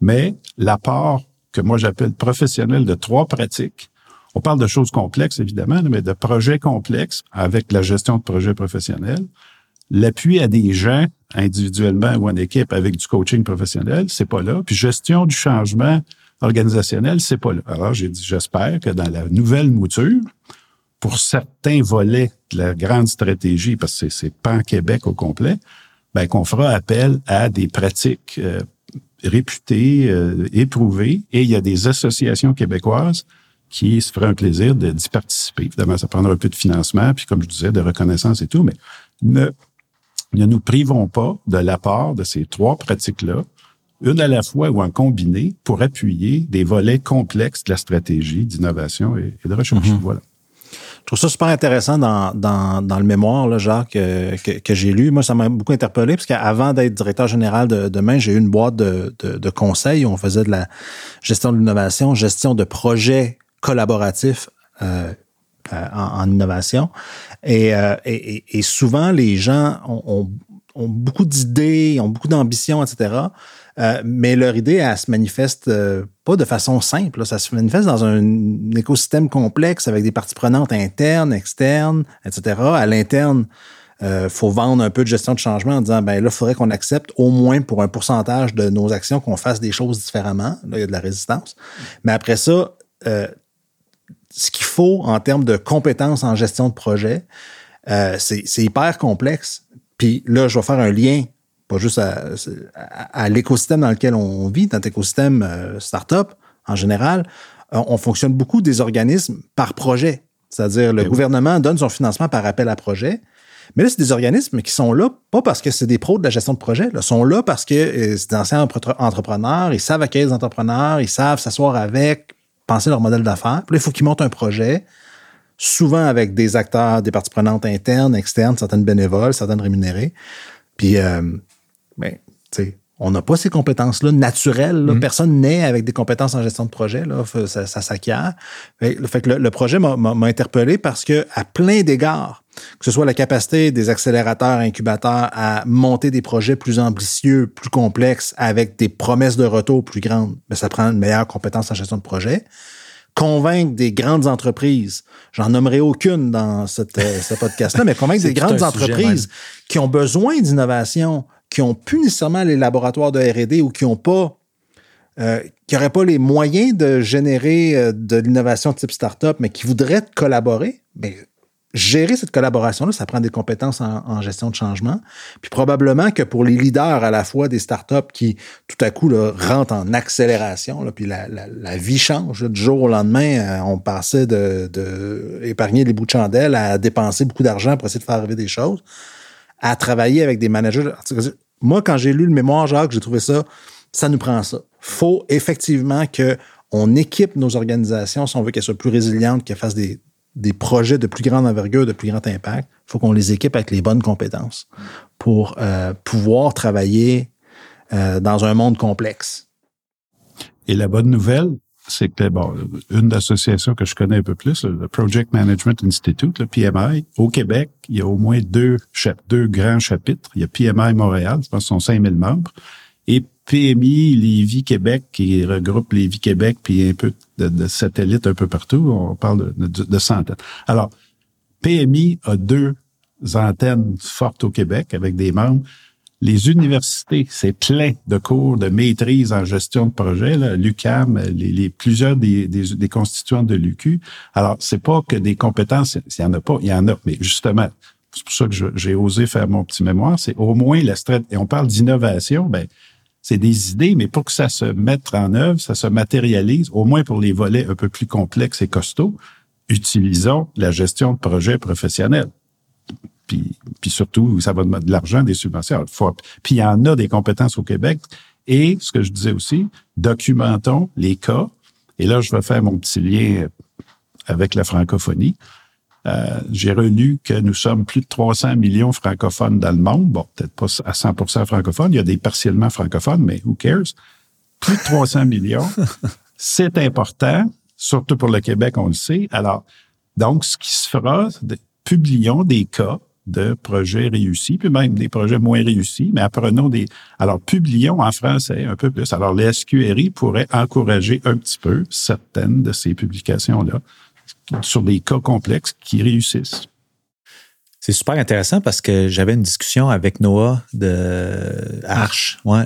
Mais l'apport que moi j'appelle professionnel de trois pratiques. On parle de choses complexes, évidemment, mais de projets complexes avec la gestion de projets professionnels. L'appui à des gens individuellement ou en équipe avec du coaching professionnel, c'est pas là. Puis gestion du changement organisationnel, c'est pas là. Alors, j'ai dit, j'espère que dans la nouvelle mouture, pour certains volets de la grande stratégie, parce que c'est pas en Québec au complet, ben, qu'on fera appel à des pratiques euh, réputé, euh, éprouvé, et il y a des associations québécoises qui se feraient un plaisir d'y participer. Évidemment, ça prendra un peu de financement, puis comme je disais, de reconnaissance et tout, mais ne, ne nous privons pas de l'apport de ces trois pratiques-là, une à la fois ou en combiné, pour appuyer des volets complexes de la stratégie d'innovation et, de recherche. Mm-hmm. Voilà. Je trouve ça super intéressant dans, dans, dans le mémoire, là, Jacques, que, que, j'ai lu. Moi, ça m'a beaucoup interpellé, parce qu'avant d'être directeur général de, demain, j'ai eu une boîte de, de, de, conseils où on faisait de la gestion de l'innovation, gestion de projets collaboratifs euh, euh en, en, innovation. Et, euh, et, et, souvent, les gens ont, ont beaucoup d'idées, ont beaucoup d'ambitions, etc. Euh, mais leur idée, elle se manifeste euh, pas de façon simple. Ça se manifeste dans un, écosystème complexe avec des parties prenantes internes, externes, etc. À l'interne, euh, faut vendre un peu de gestion de changement en disant, ben là, il faudrait qu'on accepte au moins pour un pourcentage de nos actions qu'on fasse des choses différemment. Là, il y a de la résistance. Mais après ça, euh, ce qu'il faut en termes de compétences en gestion de projet, c'est hyper complexe. Puis là, je vais faire un lien pas juste à, l'écosystème dans lequel on vit, dans l'écosystème euh, startup en général, euh, on fonctionne beaucoup des organismes par projet. C'est-à-dire, le eh gouvernement donne son financement par appel à projet, Mais là, c'est des organismes qui sont là, pas parce que c'est des pros de la gestion de projet, là, sont là parce que euh, c'est des anciens entrepreneurs, ils savent accueillir les entrepreneurs, ils savent s'asseoir avec, penser leur modèle d'affaires. Puis là, il faut qu'ils montent un projet, souvent avec des acteurs, des parties prenantes internes, externes, certaines bénévoles, certaines rémunérées. Puis, euh, tu sais, on n'a pas ces compétences-là naturelles. Mm-hmm. Personne naît avec des compétences en gestion de projet. Là. Ça, ça s'acquiert. Fait que le, projet m'a interpellé parce que, à plein d'égards, que ce soit la capacité des accélérateurs, incubateurs à monter des projets plus ambitieux, plus complexes, avec des promesses de retour plus grandes, mais ben, ça prend une meilleure compétence en gestion de projet. Convaincre des grandes entreprises, j'en nommerai aucune dans cette, euh, ce podcast-là, mais convaincre des grandes entreprises qui ont besoin d'innovation, qui ont plus nécessairement les laboratoires de R&D ou qui ont pas euh, n'auraient pas les moyens de générer euh, de l'innovation type startup, mais qui voudraient collaborer, mais ben, gérer cette collaboration-là, ça prend des compétences en, gestion de changement. Puis probablement que pour les leaders à la fois des startups qui, tout à coup, rentrent en accélération, puis la, vie change. du jour au lendemain, euh, on passait de, de, les bouts de chandelle à dépenser beaucoup d'argent pour essayer de faire arriver des choses à travailler avec des managers. Moi, quand j'ai lu le mémoire, j'ai trouvé ça, ça nous prend ça. Faut effectivement que on équipe nos organisations si on veut qu'elles soient plus résilientes, qu'elles fassent des, des projets de plus grande envergure, de plus grand impact. Il faut qu'on les équipe avec les bonnes compétences pour euh, pouvoir travailler euh, dans un monde complexe. Et la bonne nouvelle, c'est que, bon, une association que je connais un peu plus, le Project Management Institute, le PMI, au Québec, il y a au moins deux, deux grands chapitres. Il y a PMI Montréal, je pense que sont 5000 membres, et PMI Lévis Québec, qui regroupe Lévis Québec, puis un peu de, satellites un peu partout. On parle de, de, de centaines. Alors, PMI a deux antennes fortes au Québec avec des membres les universités, c'est plein de cours de maîtrise en gestion de projet, l'UCAM, les, plusieurs des, des, des constituants de l'UQ. Alors, c'est pas que des compétences, il y en a pas, il y en a, mais justement, c'est pour ça que j'ai osé faire mon petit mémoire, c'est au moins la stratégie. Et on parle d'innovation, ben c'est des idées, mais pour que ça se mette en œuvre, ça se matérialise, au moins pour les volets un peu plus complexes et costauds, utilisons la gestion de projet professionnel. Puis, surtout, ça va de l'argent, des subventions. puis il y en a des compétences au Québec. Et ce que je disais aussi, documentons les cas. Et là, je vais faire mon petit lien avec la francophonie. Euh, j'ai relu que nous sommes plus de 300 millions francophones dans le monde. Bon, peut-être pas à 100 francophones. Il y a des partiellement francophones, mais who cares? Plus de 300 millions. C'est important, surtout pour le Québec, on le sait. Alors, donc, ce qui se fera, publions des cas de projets réussis, puis même des projets moins réussis, mais apprenons des... Alors, publions en français un peu plus. Alors, les SQRI pourraient encourager un petit peu certaines de ces publications-là sur des cas complexes qui réussissent. C'est super intéressant parce que j'avais une discussion avec Noah de Arche, ouais,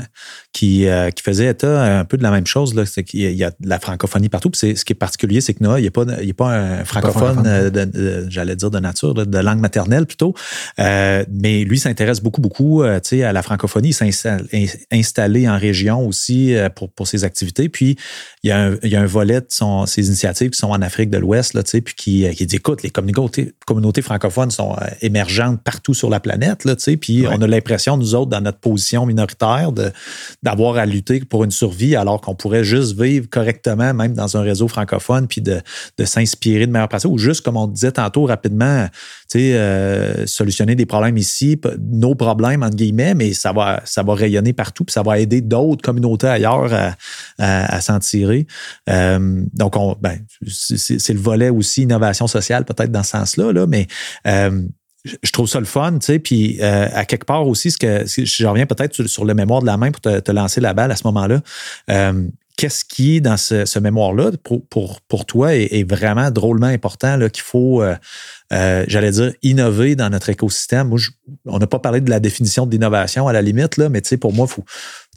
qui, euh, qui faisait état un peu de la même chose. Là. C'est qu'il y a de la francophonie partout. Puis ce qui est particulier, c'est que Noah, il n'est pas, il est pas un francophone, euh, j'allais dire de nature, de langue maternelle plutôt. Euh, mais lui s'intéresse beaucoup, beaucoup à la francophonie. Il s'est installé en région aussi pour, pour ses activités. Puis il y a un, il y a un volet de son, ses initiatives qui sont en Afrique de l'Ouest, là, puis qui, qui dit écoute, les communautés, communautés francophones sont émergentes partout sur la planète. Là, puis on a l'impression, nous autres, dans notre position minoritaire, d'avoir à lutter pour une survie alors qu'on pourrait juste vivre correctement, même dans un réseau francophone, puis de, de s'inspirer de meilleures pratiques, ou juste, comme on disait tantôt rapidement, euh, solutionner des problèmes ici, nos problèmes, entre guillemets, mais ça va, ça va rayonner partout, puis ça va aider d'autres communautés ailleurs à, à, s'en tirer. Euh, donc, on, ben, c'est le volet aussi innovation sociale, peut-être dans ce sens-là, là, mais euh, je trouve ça le fun, tu sais, puis euh, à quelque part aussi, ce que je reviens peut-être sur, le mémoire de la main pour te, lancer la balle à ce moment-là. Euh, qu'est-ce qui, dans ce, mémoire-là, pour, pour, pour, toi, est, vraiment drôlement important, qu'il faut, euh, j'allais dire, innover dans notre écosystème? Moi, on n'a pas parlé de la définition de l'innovation à la limite, là, mais tu sais, pour moi, il faut,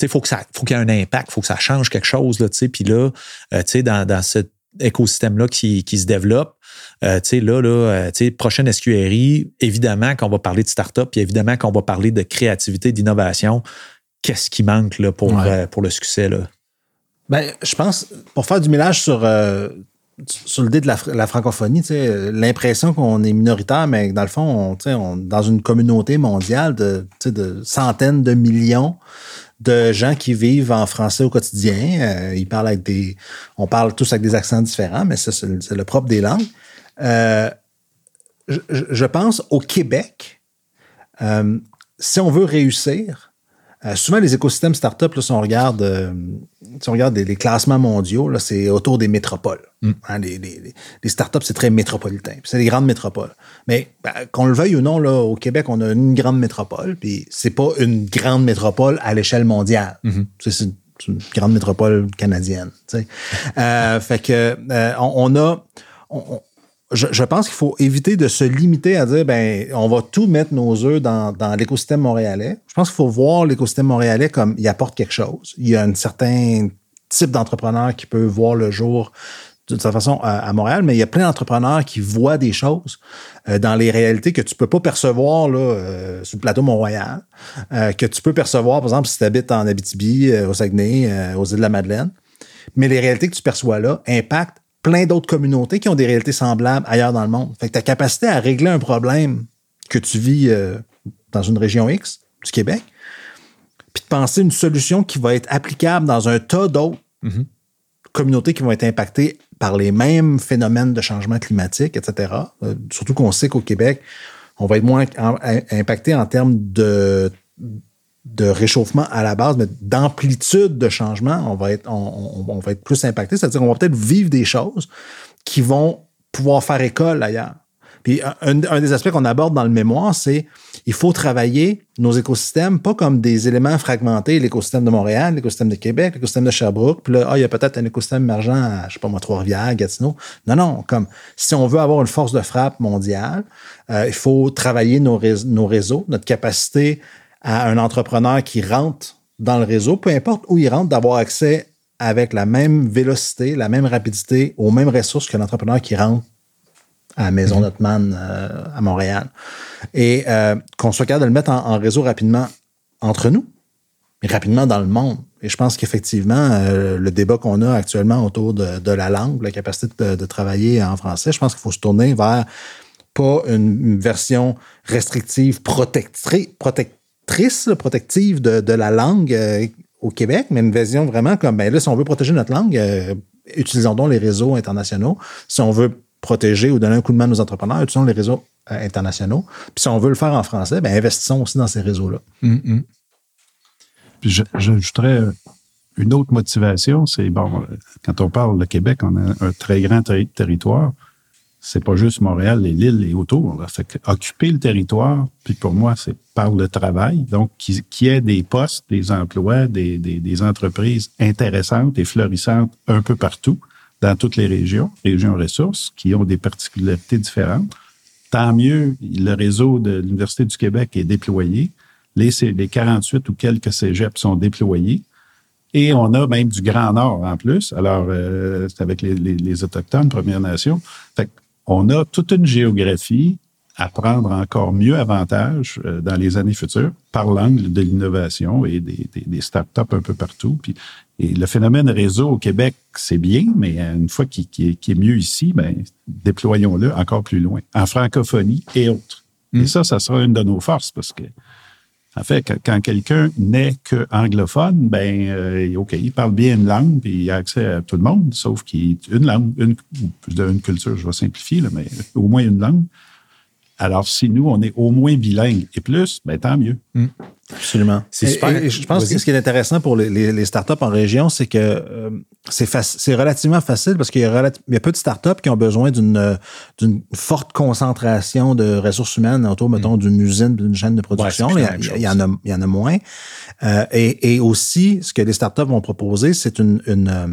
faut ça, faut qu'il y ait un impact, il faut que ça change quelque chose, là, tu sais, puis là, tu sais, dans, dans cet écosystème-là qui, qui se développe, euh, tu sais, là, là, euh, tu sais, prochaine SQRI, évidemment qu'on va parler de start-up, puis évidemment qu'on va parler de créativité, d'innovation. Qu'est-ce qui manque là, pour, euh, pour le succès? Là? Ben, je pense, pour faire du mélange sur sur le dé de la, la francophonie, l'impression qu'on est minoritaire, mais dans le fond, on, on, dans une communauté mondiale de, de centaines de millions de gens qui vivent en français au quotidien. Euh, ils parlent avec des. On parle tous avec des accents différents, mais c'est le propre des langues. Euh, je, je, pense au Québec, euh, si on veut réussir, euh, souvent, les écosystèmes startups, là, si on regarde, euh, si on regarde les, classements mondiaux, là, c'est autour des métropoles. Mm. Hein, les, les, les, startups, c'est très métropolitain. C'est des grandes métropoles. Mais ben, qu'on le veuille ou non, là, au Québec, on a une grande métropole, puis c'est pas une grande métropole à l'échelle mondiale. Mm-hmm. C'est une, grande métropole canadienne. euh, fait que euh, on, a je, pense qu'il faut éviter de se limiter à dire ben on va tout mettre nos œufs dans, l'écosystème montréalais. Je pense qu'il faut voir l'écosystème montréalais comme il apporte quelque chose. Il y a un certain type d'entrepreneur qui peut voir le jour d'une certaine façon à, Montréal, mais il y a plein d'entrepreneurs qui voient des choses euh, dans les réalités que tu peux pas percevoir là, euh, sur le plateau Mont-Royal, euh, que tu peux percevoir, par exemple, si tu habites en Abitibi, au Saguenay, aux îles de la Madeleine. Mais les réalités que tu perçois là impactent plein d'autres communautés qui ont des réalités semblables ailleurs dans le monde. Fait que ta capacité à régler un problème que tu vis euh, dans une région X du Québec, puis de penser une solution qui va être applicable dans un tas d'autres mm-hmm. communautés qui vont être impactées par les mêmes phénomènes de changement climatique, etc. Euh, surtout qu'on sait qu'au Québec, on va être moins impacté en termes de de réchauffement à la base, mais d'amplitude de changement, on va être, on, va être plus impacté. C'est-à-dire qu'on va peut-être vivre des choses qui vont pouvoir faire école ailleurs. Puis un, des aspects qu'on aborde dans le mémoire, c'est il faut travailler nos écosystèmes pas comme des éléments fragmentés, l'écosystème de Montréal, l'écosystème de Québec, l'écosystème de Sherbrooke, puis là, ah, il y a peut-être un écosystème émergent à, je sais pas moi, Trois-Rivières, Gatineau. Non, non, comme si on veut avoir une force de frappe mondiale, euh, il faut travailler nos, nos réseaux, notre capacité à un entrepreneur qui rentre dans le réseau, peu importe où il rentre, d'avoir accès avec la même vélocité, la même rapidité, aux mêmes ressources que l'entrepreneur qui rentre à la Maison Notman euh, à Montréal. Et euh, qu'on soit capable de le mettre en, réseau rapidement entre nous, mais rapidement dans le monde. Et je pense qu'effectivement, euh, le débat qu'on a actuellement autour de, la langue, la capacité de, travailler en français, je pense qu'il faut se tourner vers pas une, version restrictive, protectrice, protectrice, protective de, la langue euh, au Québec, mais une vision vraiment comme, ben là, si on veut protéger notre langue, euh, utilisons donc les réseaux internationaux. Si on veut protéger ou donner un coup de main aux entrepreneurs, utilisons les réseaux euh, internationaux. Puis si on veut le faire en français, ben investissons aussi dans ces réseaux-là. Mm-hmm. Puis j'ajouterais une autre motivation, c'est, bon, quand on parle de Québec, on a un très grand territoire c'est pas juste Montréal et l'île et autour. Fait occuper le territoire, puis pour moi, c'est par le travail. Donc, qu'il y ait des postes, des emplois, des, des, entreprises intéressantes et florissantes un peu partout, dans toutes les régions, régions ressources, qui ont des particularités différentes. Tant mieux, le réseau de l'Université du Québec est déployé. Les, les 48 ou quelques cégeps sont déployés. Et on a même du Grand Nord en plus. Alors, euh, c'est avec les, Autochtones, Premières Nations. On a toute une géographie à prendre encore mieux avantage euh, dans les années futures par l'angle de l'innovation et des, des, des startups un peu partout. Puis, et le phénomène réseau au Québec, c'est bien, mais une fois qu'il est mieux ici, ben, déployons-le encore plus loin, en francophonie et autres. Et mm. ça, ça sera une de nos forces parce que en fait, quand quelqu'un n'est que anglophone, ben, euh, OK, il parle bien une langue, puis il a accès à tout le monde, sauf qu'il est une langue, une, une culture, je vais simplifier, là, mais au moins une langue. Alors, si nous, on est au moins bilingue et plus, ben, tant mieux. Mm. Absolument. C'est super. je pense que ce qui est intéressant pour les, les, startups en région, c'est que euh, c'est relativement facile parce qu'il y, a peu de startups qui ont besoin d'une d'une forte concentration de ressources humaines autour, mettons, mm. d'une usine, d'une chaîne de production. il, y en a, il y en a moins. Euh, et, et, aussi, ce que les startups vont proposer, c'est une, une euh,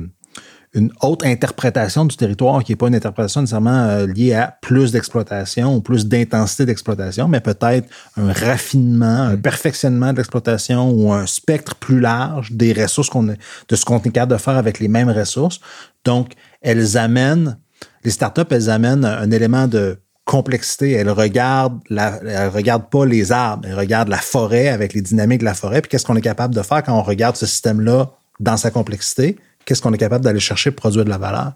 une haute interprétation du territoire qui n'est pas une interprétation nécessairement euh, liée à plus d'exploitation ou plus d'intensité d'exploitation, mais peut-être un raffinement, un mm. perfectionnement de l'exploitation ou un spectre plus large des ressources qu'on de ce qu'on est capable de faire avec les mêmes ressources. Donc, elles amènent, les startups, elles amènent un élément de complexité. Elles regardent, la, elles regardent pas les arbres, elles regardent la forêt avec les dynamiques de la forêt. Puis qu'est-ce qu'on est capable de faire quand on regarde ce système-là dans sa complexité? Qu'est-ce qu'on est capable d'aller chercher pour produire de la valeur,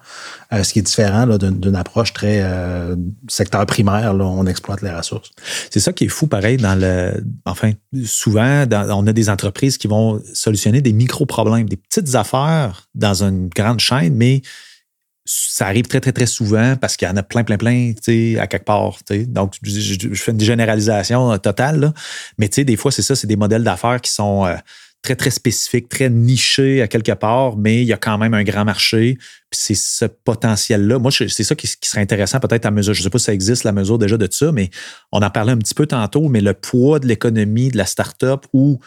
euh, ce qui est différent d'une approche très euh, secteur primaire, là, on exploite les ressources. C'est ça qui est fou, pareil, dans le. Enfin, souvent, on a des entreprises qui vont solutionner des micro-problèmes, des petites affaires dans une grande chaîne, mais ça arrive très, très, très souvent parce qu'il y en a plein, plein, plein, tu sais, à quelque part. Donc, je, fais une généralisation totale, mais tu sais, des fois, c'est ça, c'est des modèles d'affaires qui sont très, très spécifique, très niché à quelque part, mais il y a quand même un grand marché. Puis c'est ce potentiel-là. Moi, c'est ça qui, serait intéressant peut-être à mesure. Je ne sais pas si ça existe, la mesure déjà de ça, mais on en parlait un petit peu tantôt, mais le poids de l'économie, de la start-up ou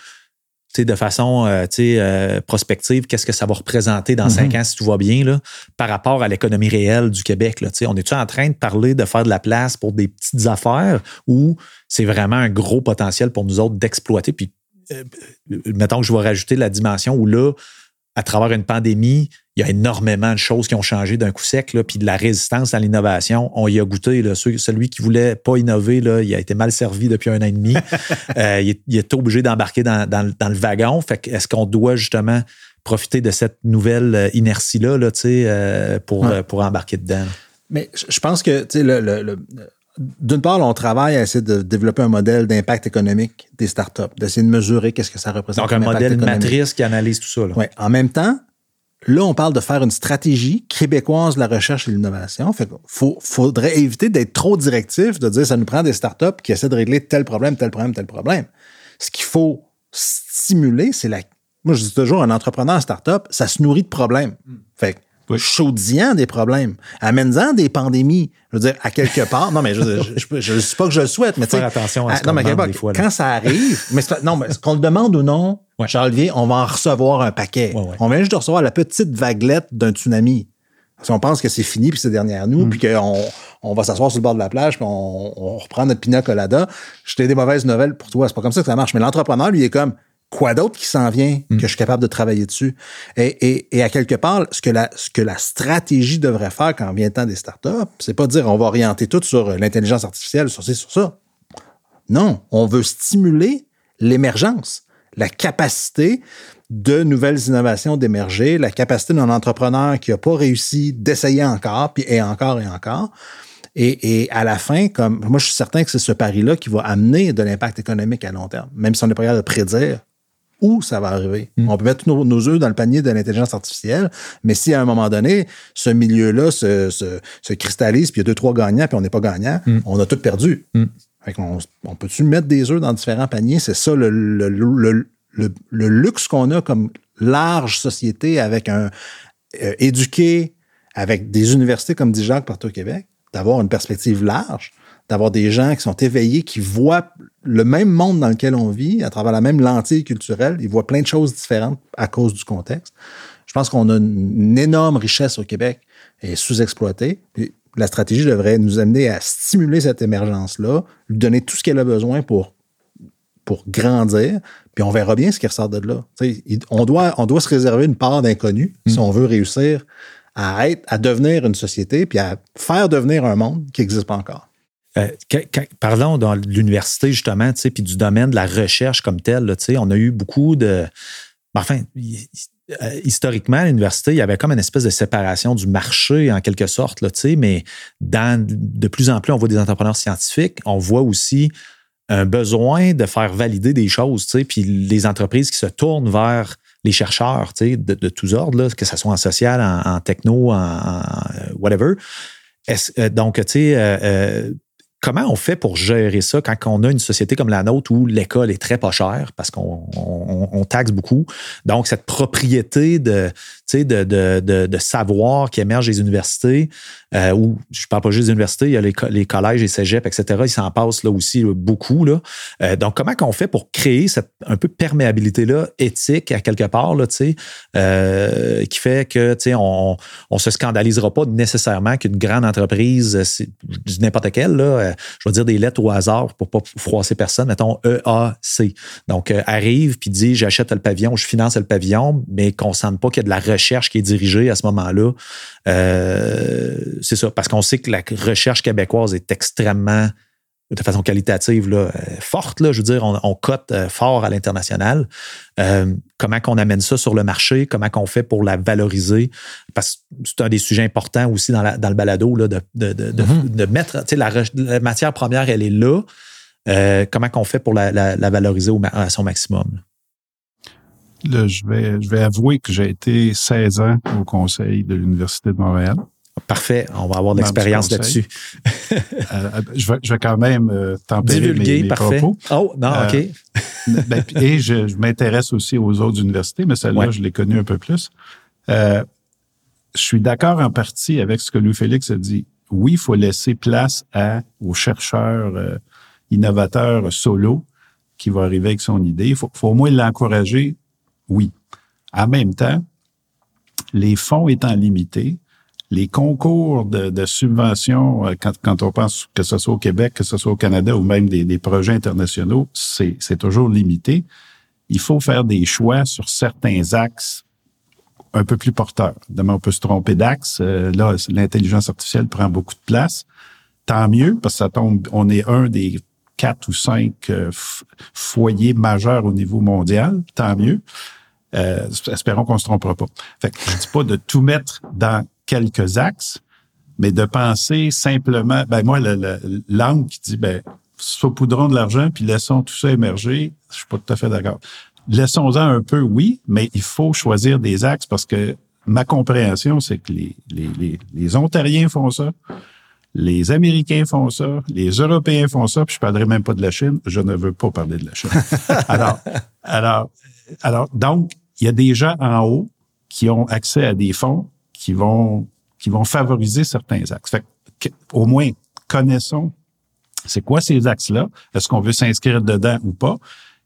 de façon euh, euh, prospective, qu'est-ce que ça va représenter dans cinq mm-hmm. ans si tout va bien là, par rapport à l'économie réelle du Québec. Là, on est-tu en train de parler de faire de la place pour des petites affaires ou c'est vraiment un gros potentiel pour nous autres d'exploiter? Puis mettons que je vais rajouter la dimension où là, à travers une pandémie, il y a énormément de choses qui ont changé d'un coup sec, là, puis de la résistance à l'innovation, on y a goûté. Là, celui qui voulait pas innover, là, il a été mal servi depuis un an et demi. Euh, il, est, obligé d'embarquer dans, le wagon. Fait est-ce qu'on doit justement profiter de cette nouvelle euh, inertie-là là, pour, pour embarquer dedans? Mais je pense que le, d'une part, on travaille à essayer de développer un modèle d'impact économique des startups, d'essayer de mesurer qu'est-ce que ça représente. Donc, un modèle matrice qui analyse tout ça. Oui. En même temps, là, on parle de faire une stratégie québécoise de la recherche et l'innovation. Fait faudrait éviter d'être trop directif, de dire ça nous prend des startups qui essaient de régler tel problème, tel problème, tel problème. Ce qu'il faut stimuler, c'est la. Moi, je dis toujours, un entrepreneur startup, ça se nourrit de problèmes. Hmm. Chaudillant des problèmes, amène-en des pandémies. Je veux dire, à quelque part, non, mais je ne sais pas que je le souhaite, mais tu Faire attention à ce non, mais des fois, quand ça arrive, mais non, mais qu'on le demande ou non, Charles Vier, on va en recevoir un paquet. On vient juste de recevoir la petite vaguelette d'un tsunami. Si on pense que c'est fini, puis c'est derrière nous, mm. puis qu'on on va s'asseoir sur le bord de la plage, puis on, reprend notre pina colada, je t'ai des mauvaises nouvelles pour toi. C'est pas comme ça que ça marche. Mais l'entrepreneur, lui, est comme, quoi d'autre qui s'en vient mm. que je suis capable de travailler dessus? Et, à quelque part, ce que, la, ce que la stratégie devrait faire quand vient le temps des startups, c'est pas dire on va orienter tout sur l'intelligence artificielle, sur ci, sur ça. Non, on veut stimuler l'émergence, la capacité de nouvelles innovations d'émerger, la capacité d'un entrepreneur qui n'a pas réussi d'essayer encore, puis et encore et encore. Et, à la fin, comme moi, je suis certain que c'est ce pari-là qui va amener de l'impact économique à long terme, même si on n'est pas capable de prédire où ça va arriver. Mm. On peut mettre nos, nos œufs dans le panier de l'intelligence artificielle, mais si à un moment donné, ce milieu-là se, se, cristallise, puis il y a deux, trois gagnants, puis on n'est pas gagnant, mm. on a tout perdu. Mm. on, peut-tu mettre des œufs dans différents paniers? C'est ça le, le, le, le luxe qu'on a comme large société avec un euh, éduqué, avec des universités comme dit Jacques partout au Québec, d'avoir une perspective large d'avoir des gens qui sont éveillés, qui voient le même monde dans lequel on vit, à travers la même lentille culturelle. Ils voient plein de choses différentes à cause du contexte. Je pense qu'on a une, énorme richesse au Québec et sous-exploitée. La stratégie devrait nous amener à stimuler cette émergence-là, lui donner tout ce qu'elle a besoin pour, pour grandir, puis on verra bien ce qui ressort de là. on, doit, on doit se réserver une part d'inconnu si mm. on veut réussir à être, à devenir une société, puis à faire devenir un monde qui n'existe pas encore. Euh, parlons de l'université, justement, puis du domaine de la recherche comme tel. on a eu beaucoup de. Enfin, euh, historiquement, à l'université, il y avait comme une espèce de séparation du marché, en quelque sorte, là, mais dans, de plus en plus, on voit des entrepreneurs scientifiques. On voit aussi un besoin de faire valider des choses, puis les entreprises qui se tournent vers les chercheurs de, tous ordres, que ce soit en social, en, techno, en, whatever. Euh, donc, tu sais, Comment on fait pour gérer ça quand on a une société comme la nôtre où l'école est très pas chère parce qu'on on, taxe beaucoup? Donc, cette propriété de, de, savoir qui émerge des universités, euh, ou je parle pas juste des universités, il y a les, collèges, les cégeps, etc. Ils s'en passent là aussi beaucoup. Là. Euh, donc, comment qu'on fait pour créer cette un peu perméabilité-là éthique à quelque part, là, euh, qui fait que on ne se scandalisera pas nécessairement qu'une grande entreprise, n'importe quelle, là, je vais dire des lettres au hasard pour pas froisser personne, mettons EAC. Donc, arrive puis dit j'achète le pavillon, je finance le pavillon, mais qu'on ne sente pas qu'il y a de la recherche qui est dirigée à ce moment-là. Euh, c'est ça, parce qu'on sait que la recherche québécoise est extrêmement de façon qualitative là, euh, forte. Là, je veux dire, on, cote euh, fort à l'international. Euh, comment qu'on amène ça sur le marché? Comment qu'on fait pour la valoriser? Parce que c'est un des sujets importants aussi dans, le balado là, de, de, de, mm-hmm. mettre, tu sais, la, matière première, elle est là. comment qu'on fait pour la, valoriser à son maximum? Là, je, vais, je vais avouer que j'ai été 16 ans au conseil de l'Université de Montréal. Parfait, on va avoir de l'expérience là-dessus. Euh, euh, je, vais, quand même euh, tempérer mes, parfait. propos. Oh, non, OK. Ben, et je, m'intéresse aussi aux autres universités, mais celle-là, je l'ai connue un peu plus. je suis d'accord en partie avec ce que Louis-Félix a dit. Oui, il faut laisser place à, aux chercheurs innovateurs solo qui vont arriver avec son idée. Il faut, faut au moins l'encourager, oui. En même temps, les fonds étant limités, les concours de, de subventions, euh, quand, quand, on pense que ce soit au Québec, que ce soit au Canada ou même des, des projets internationaux, c'est toujours limité. Il faut faire des choix sur certains axes un peu plus porteurs. Demain, on peut se tromper d'axe. Euh, là, l'intelligence artificielle prend beaucoup de place. Tant mieux, parce que ça tombe, on est un des quatre ou cinq euh, foyers majeurs au niveau mondial. Tant mieux. Euh, espérons qu'on se trompera pas. Fait que je dis pas de tout mettre dans quelques axes, mais de penser simplement, ben moi, l'angle qui dit, ben, saupoudrons de l'argent puis laissons tout ça émerger, je suis pas tout à fait d'accord. Laissons-en un peu, oui, mais il faut choisir des axes parce que ma compréhension, c'est que les, les, les, Ontariens font ça, les Américains font ça, les Européens font ça, puis je parlerai même pas de la Chine, je ne veux pas parler de la Chine. alors, alors, alors, donc, il y a des gens en haut qui ont accès à des fonds qui vont, qui vont favoriser certains axes. Fait au moins, connaissons c'est quoi ces axes-là? Est-ce qu'on veut s'inscrire dedans ou pas?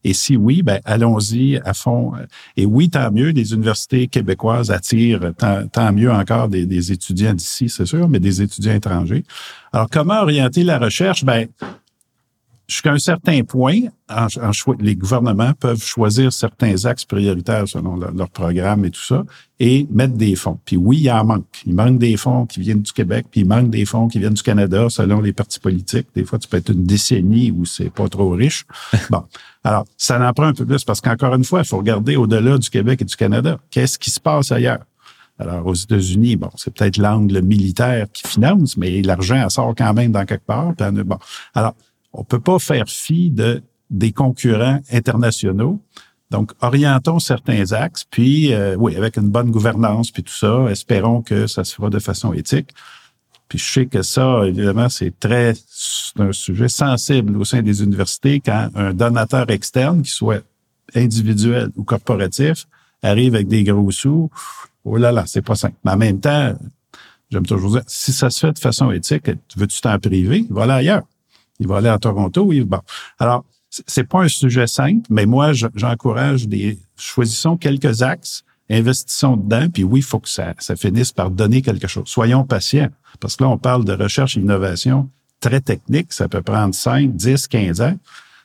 Et si oui, ben allons-y à fond. Et oui, tant mieux, les universités québécoises attirent tant, mieux encore des, des étudiants d'ici, c'est sûr, mais des étudiants étrangers. Alors, comment orienter la recherche? Ben, jusqu'à un certain point, en, les gouvernements peuvent choisir certains axes prioritaires selon leur, programme et tout ça, et mettre des fonds. Puis oui, il en manque. Il manque des fonds qui viennent du Québec, puis il manque des fonds qui viennent du Canada, selon les partis politiques. Des fois, tu peux être une décennie où c'est pas trop riche. bon, alors ça en prend un peu plus parce qu'encore une fois, il faut regarder au-delà du Québec et du Canada. Qu'est-ce qui se passe ailleurs? Alors, aux États-Unis, bon, c'est peut-être l'angle militaire qui finance, mais l'argent sort quand même dans quelque part. bon, alors, on peut pas faire fi de des concurrents internationaux. Donc, orientons certains axes, puis euh, oui, avec une bonne gouvernance, puis tout ça, espérons que ça se fera de façon éthique. Puis je sais que ça, évidemment, c'est très un sujet sensible au sein des universités quand un donateur externe, qui soit individuel ou corporatif, arrive avec des gros sous. Oh là là, c'est pas simple. Mais en même temps, j'aime toujours dire, si ça se fait de façon éthique, veux-tu t'en priver? Voilà ailleurs. Il va aller à Toronto. Oui, bon. Alors, c'est pas un sujet simple, mais moi, j'encourage des, choisissons quelques axes, investissons dedans, puis oui, il faut que ça, ça finisse par donner quelque chose. Soyons patients, parce que là, on parle de recherche et innovation très technique, ça peut prendre 5, 10, 15 ans.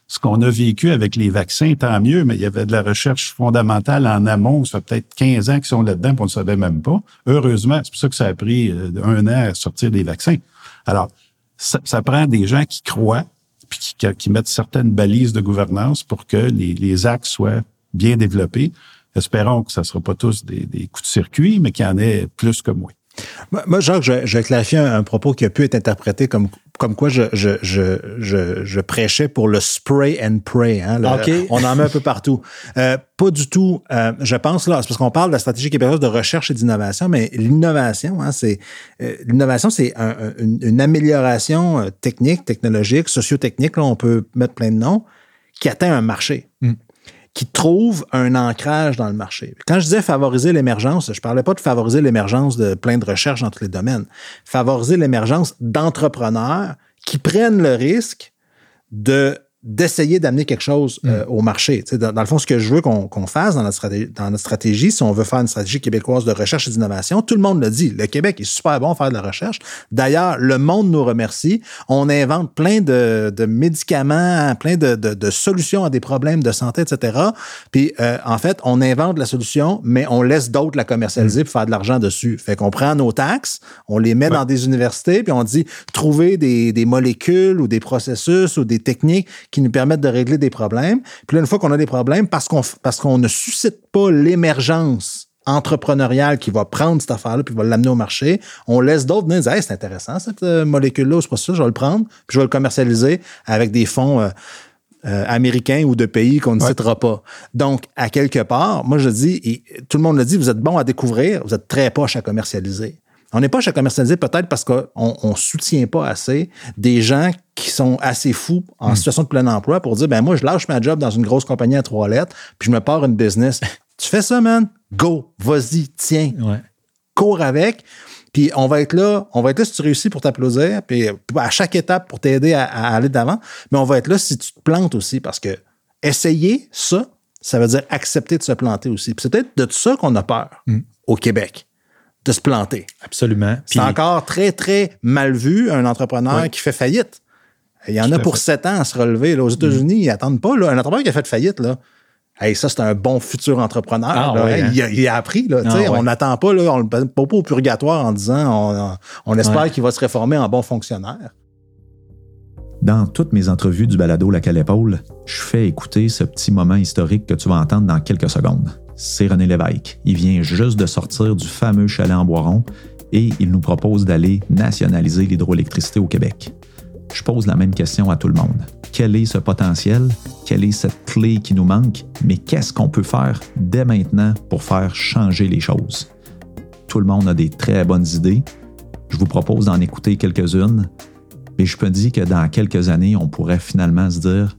Ce qu'on a vécu avec les vaccins, tant mieux, mais il y avait de la recherche fondamentale en amont, ça fait peut-être 15 ans qu'ils sont là-dedans, puis on ne savait même pas. Heureusement, c'est pour ça que ça a pris euh, un an à sortir des vaccins. Alors, ça, prend des gens qui croient puis qui, mettent certaines balises de gouvernance pour que les, les axes soient bien développés. Espérons que ça ne sera pas tous des, des coups de circuit, mais qu'il y en ait plus que moins. Moi, Jacques, je, je clarifie un, propos qui a pu être interprété comme, comme quoi je, je, je, je, prêchais pour le spray and pray. Hein, On en met un peu partout. Euh, pas du tout. Euh, je pense là, c'est parce qu'on parle de la stratégie québécoise de recherche et d'innovation, mais l'innovation, hein, c'est euh, l'innovation, c'est une, amélioration technique, technologique, sociotechnique. Là, on peut mettre plein de noms qui atteint un marché. Mm qui trouvent un ancrage dans le marché. Quand je disais favoriser l'émergence, je parlais pas de favoriser l'émergence de plein de recherches dans tous les domaines. Favoriser l'émergence d'entrepreneurs qui prennent le risque de d'essayer d'amener quelque chose euh, au marché. Tu sais, Dans, dans le fond, ce que je veux qu'on fasse dans notre, stratégie, dans notre stratégie, si on veut faire une stratégie québécoise de recherche et d'innovation, tout le monde le dit. Le Québec est super bon à faire de la recherche. D'ailleurs, le monde nous remercie. On invente plein de, de médicaments, plein de, de, de solutions à des problèmes de santé, etc. Puis, euh, en fait, on invente la solution, mais on laisse d'autres la commercialiser pour faire de l'argent dessus. Fait qu'on prend nos taxes, on les met dans des universités, puis on dit trouver des, des molécules ou des processus ou des techniques qui nous permettent de régler des problèmes. Puis là, une fois qu'on a des problèmes, parce qu'on parce qu'on ne suscite pas l'émergence entrepreneuriale qui va prendre cette affaire-là puis va l'amener au marché, on laisse d'autres venir dire hey, c'est intéressant cette euh, molécule-là, c'est pas ça, je vais le prendre, puis je vais le commercialiser avec des fonds euh, euh, américains ou de pays qu'on ne citera pas. Donc, à quelque part, moi je dis, et tout le monde le dit, vous êtes bon à découvrir, vous êtes très poche à commercialiser. On n'est pas à commercialiser peut-être parce qu'on ne soutient pas assez des gens qui sont assez fous en situation de plein emploi pour dire ben moi je lâche ma job dans une grosse compagnie à trois lettres puis je me pars une business. tu fais ça man, go, vas-y, tiens, Ouais. cours avec. Puis on va être là, on va être là si tu réussis pour t'applaudir, puis à chaque étape pour t'aider à, à aller d'avant. Mais on va être là si tu te plantes aussi, parce que essayer ça, ça veut dire accepter de se planter aussi. Puis c'est peut-être de ça qu'on a peur au Québec, de se planter. Absolument. Puis, C'est encore très, très mal vu, un entrepreneur Oui. qui fait faillite. Il y en Tout a pour sept ans à se relever. là. Aux États-Unis, ils n'attendent pas. Là. Un entrepreneur qui a fait faillite, là. Hey, ça, c'est un bon futur entrepreneur. Ah, là. ouais, Hey, hein? il, a, il a appris. Là, Ah, ouais. On n'attend pas, là, on ne le pas au purgatoire en disant on, on espère Ouais. qu'il va se réformer en bon fonctionnaire. Dans toutes mes entrevues du balado Lac à l'épaule, je fais écouter ce petit moment historique que tu vas entendre dans quelques secondes. C'est René Lévesque. Il vient juste de sortir du fameux chalet en Boiron et il nous propose d'aller nationaliser l'hydroélectricité au Québec. Je pose la même question à tout le monde. Quel est ce potentiel? Quelle est cette clé qui nous manque? Mais qu'est-ce qu'on peut faire dès maintenant pour faire changer les choses? Tout le monde a des très bonnes idées. Je vous propose d'en écouter quelques-unes mais je me dis que dans quelques années, on pourrait finalement se dire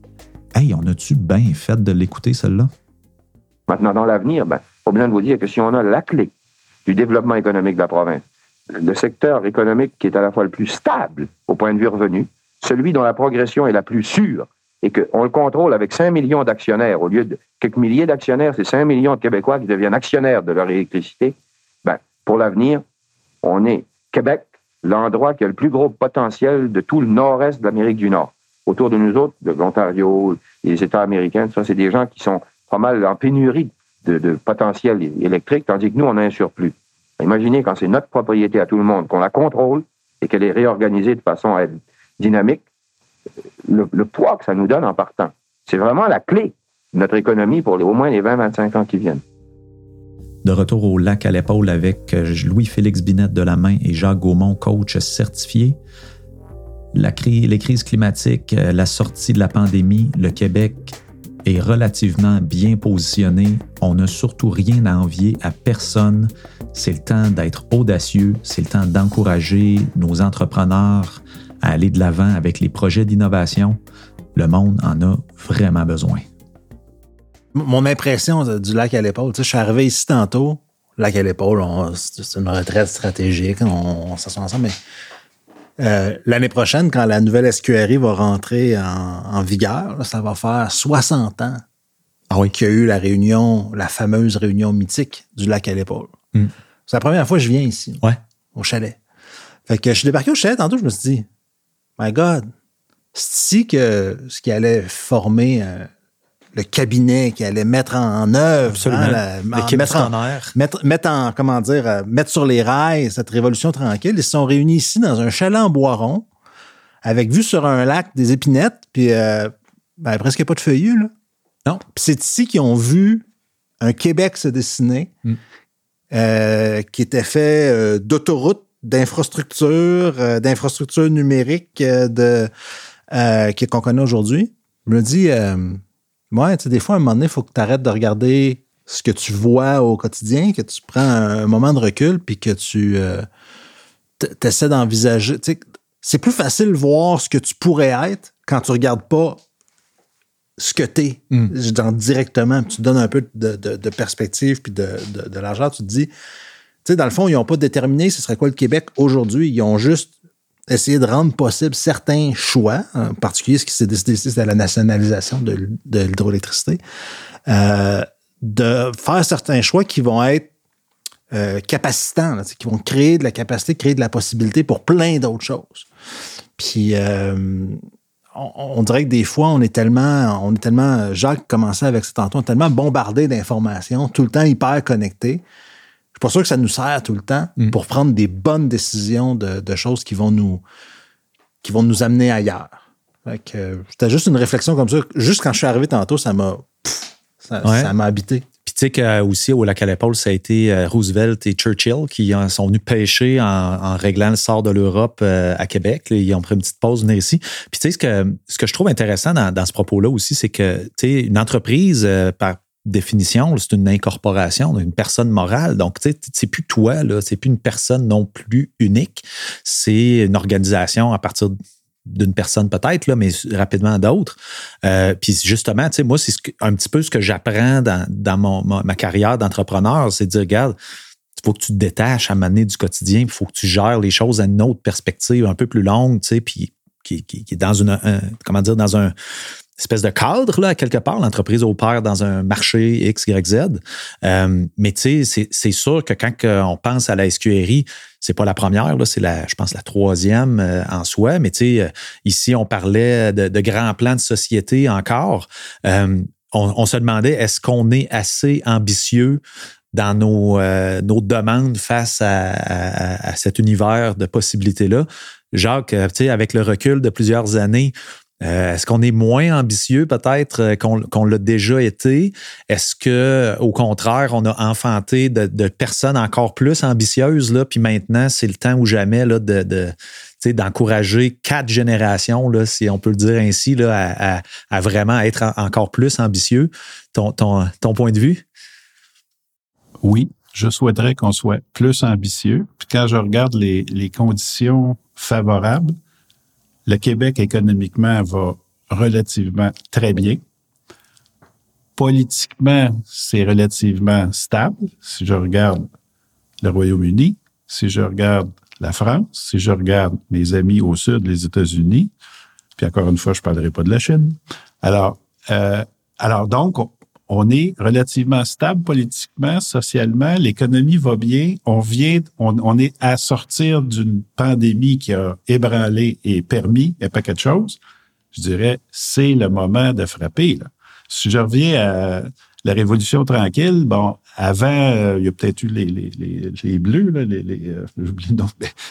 Hey, on a-tu bien fait de l'écouter, celle-là? Maintenant, dans l'avenir, ben, pas besoin de vous dire que si on a la clé du développement économique de la province, le secteur économique qui est à la fois le plus stable au point de vue revenu, celui dont la progression est la plus sûre, et qu'on le contrôle avec 5 millions d'actionnaires, au lieu de quelques milliers d'actionnaires, c'est 5 millions de Québécois qui deviennent actionnaires de leur électricité, ben, pour l'avenir, on est Québec, l'endroit qui a le plus gros potentiel de tout le nord-est de l'Amérique du Nord. Autour de nous autres, de l'Ontario, les États américains, ça, c'est des gens qui sont pas mal en pénurie de, potentiel électrique, tandis que nous, on a un surplus. Imaginez quand c'est notre propriété à tout le monde, qu'on la contrôle et qu'elle est réorganisée de façon à être dynamique, le, le poids que ça nous donne en partant. C'est vraiment la clé de notre économie pour au moins les 20-25 ans qui viennent. De retour au lac à l'épaule avec euh, Louis-Félix Binette de la main et Jacques Gaumont, coach certifié. La cri- les crises climatiques, euh, la sortie de la pandémie, le Québec est relativement bien positionné. On n'a surtout rien à envier à personne. C'est le temps d'être audacieux, c'est le temps d'encourager nos entrepreneurs à aller de l'avant avec les projets d'innovation. Le monde en a vraiment besoin. Mon impression du lac à l'épaule, je suis arrivé ici tantôt, lac à l'épaule, c'est une retraite stratégique, on, on s'assoit ensemble, mais euh, l'année prochaine, quand la nouvelle SQRI va rentrer en, en vigueur, là, ça va faire 60 ans qu'il y a eu la réunion, la fameuse réunion mythique du lac à l'épaule. Mm. C'est la première fois que je viens ici, Ouais. au chalet. Fait que je suis débarqué au chalet tantôt, je me suis dit, My God, c'est ici que ce qui allait former euh, le cabinet, qui allait mettre en, œuvre, Absolument. hein, la- en- mettre, en, missionnaire. mettre, mettre en, comment dire, euh, mettre sur les rails cette révolution tranquille. Ils se sont réunis ici dans un chalet en Boiron, avec vue sur un lac, des épinettes, puis euh, ben, presque pas de feuillus, là. Non. Puis c'est ici qu'ils ont vu un Québec se dessiner, Mm. euh, qui était fait euh, d'autoroutes, d'infrastructures, d'infrastructures numériques de, qu'on connaît aujourd'hui. Je me dis, ouais, tu sais, des fois, à un moment donné, il faut que tu arrêtes de regarder ce que tu vois au quotidien, que tu prends un, moment de recul, puis que tu essaies d'envisager. tu sais, C'est plus facile de voir ce que tu pourrais être quand tu regardes pas ce que tu es Mm. directement, puis tu te donnes un peu de, de- de perspective puis de, de, de l'argent. Tu te dis, tu sais, dans le fond, ils n'ont pas déterminé ce serait quoi le Québec aujourd'hui. Ils ont juste essayer de rendre possible certains choix, en particulier ce qui s'est décidé la nationalisation de, l'hydroélectricité, euh, de faire certains choix qui vont être euh, capacitants, qui vont créer de la capacité, créer de la possibilité pour plein d'autres choses. Puis euh, on, on, dirait que des fois, on est tellement, on est tellement, Jacques commençait avec cet tantôt, tellement bombardé d'informations, tout le temps hyper connecté pas sûr que ça nous sert tout le temps mm. pour prendre des bonnes décisions de, de, choses qui vont nous qui vont nous amener ailleurs. C'était juste une réflexion comme ça. Juste quand je suis arrivé tantôt, ça m'a ça m'a habité. Puis tu sais que aussi au lac à l'épaule, ça a été euh, Roosevelt et Churchill qui sont venus pêcher en, en réglant le sort de l'Europe euh, à Québec. Ils ont pris une petite pause venir ici. Puis tu sais ce que ce que je trouve intéressant dans, dans ce propos-là aussi, c'est que tu sais une entreprise euh, par définition, c'est une incorporation, une personne morale. Donc, tu sais, c'est plus toi, là, c'est plus une personne non plus unique. C'est une organisation à partir d'une personne peut-être, là, mais rapidement d'autres. Euh, puis justement, tu sais, moi, c'est un petit peu ce que j'apprends dans, dans mon, ma, carrière d'entrepreneur, c'est de dire, regarde, il faut que tu te détaches à mener du quotidien, il faut que tu gères les choses à une autre perspective un peu plus longue, tu sais, puis qui, qui, qui est dans une, comment dire, dans un, espèce de cadre, là, quelque part. L'entreprise opère dans un marché X, Y, Z. Euh, mais tu sais, c'est sûr que quand on pense à la SQRI, c'est pas la première, là, c'est la, je pense, la troisième euh, en soi. Mais tu sais, euh, ici, on parlait de, grands plans de société encore. on, se demandait, est-ce qu'on est assez ambitieux dans nos, nos demandes face à, à, à, cet univers de possibilités-là? Jacques, tu sais, avec le recul de plusieurs années, euh, est-ce qu'on est moins ambitieux peut-être euh, qu'on l'a déjà été? Est-ce que, au contraire, on a enfanté de, personnes encore plus ambitieuses, là, puis maintenant, c'est le temps ou jamais d'encourager quatre générations, si on peut le dire ainsi, à, vraiment être encore plus ambitieux. Ton, point de vue? Oui, je souhaiterais qu'on soit plus ambitieux. Puis quand je regarde les conditions favorables, le Québec économiquement va relativement très bien. Politiquement, c'est relativement stable. Si je regarde le Royaume-Uni, si je regarde la France, si je regarde mes amis au sud, les États-Unis, puis encore une fois, je parlerai pas de la Chine. Alors, euh, alors donc, on est relativement stable politiquement, socialement, l'économie va bien, on vient, on, est à sortir d'une pandémie qui a ébranlé et permis un paquet de choses. Je dirais, c'est le moment de frapper. Si je reviens à la Révolution tranquille, bon, avant, euh, il y a peut-être eu les, les, les, les bleus, les, les euh,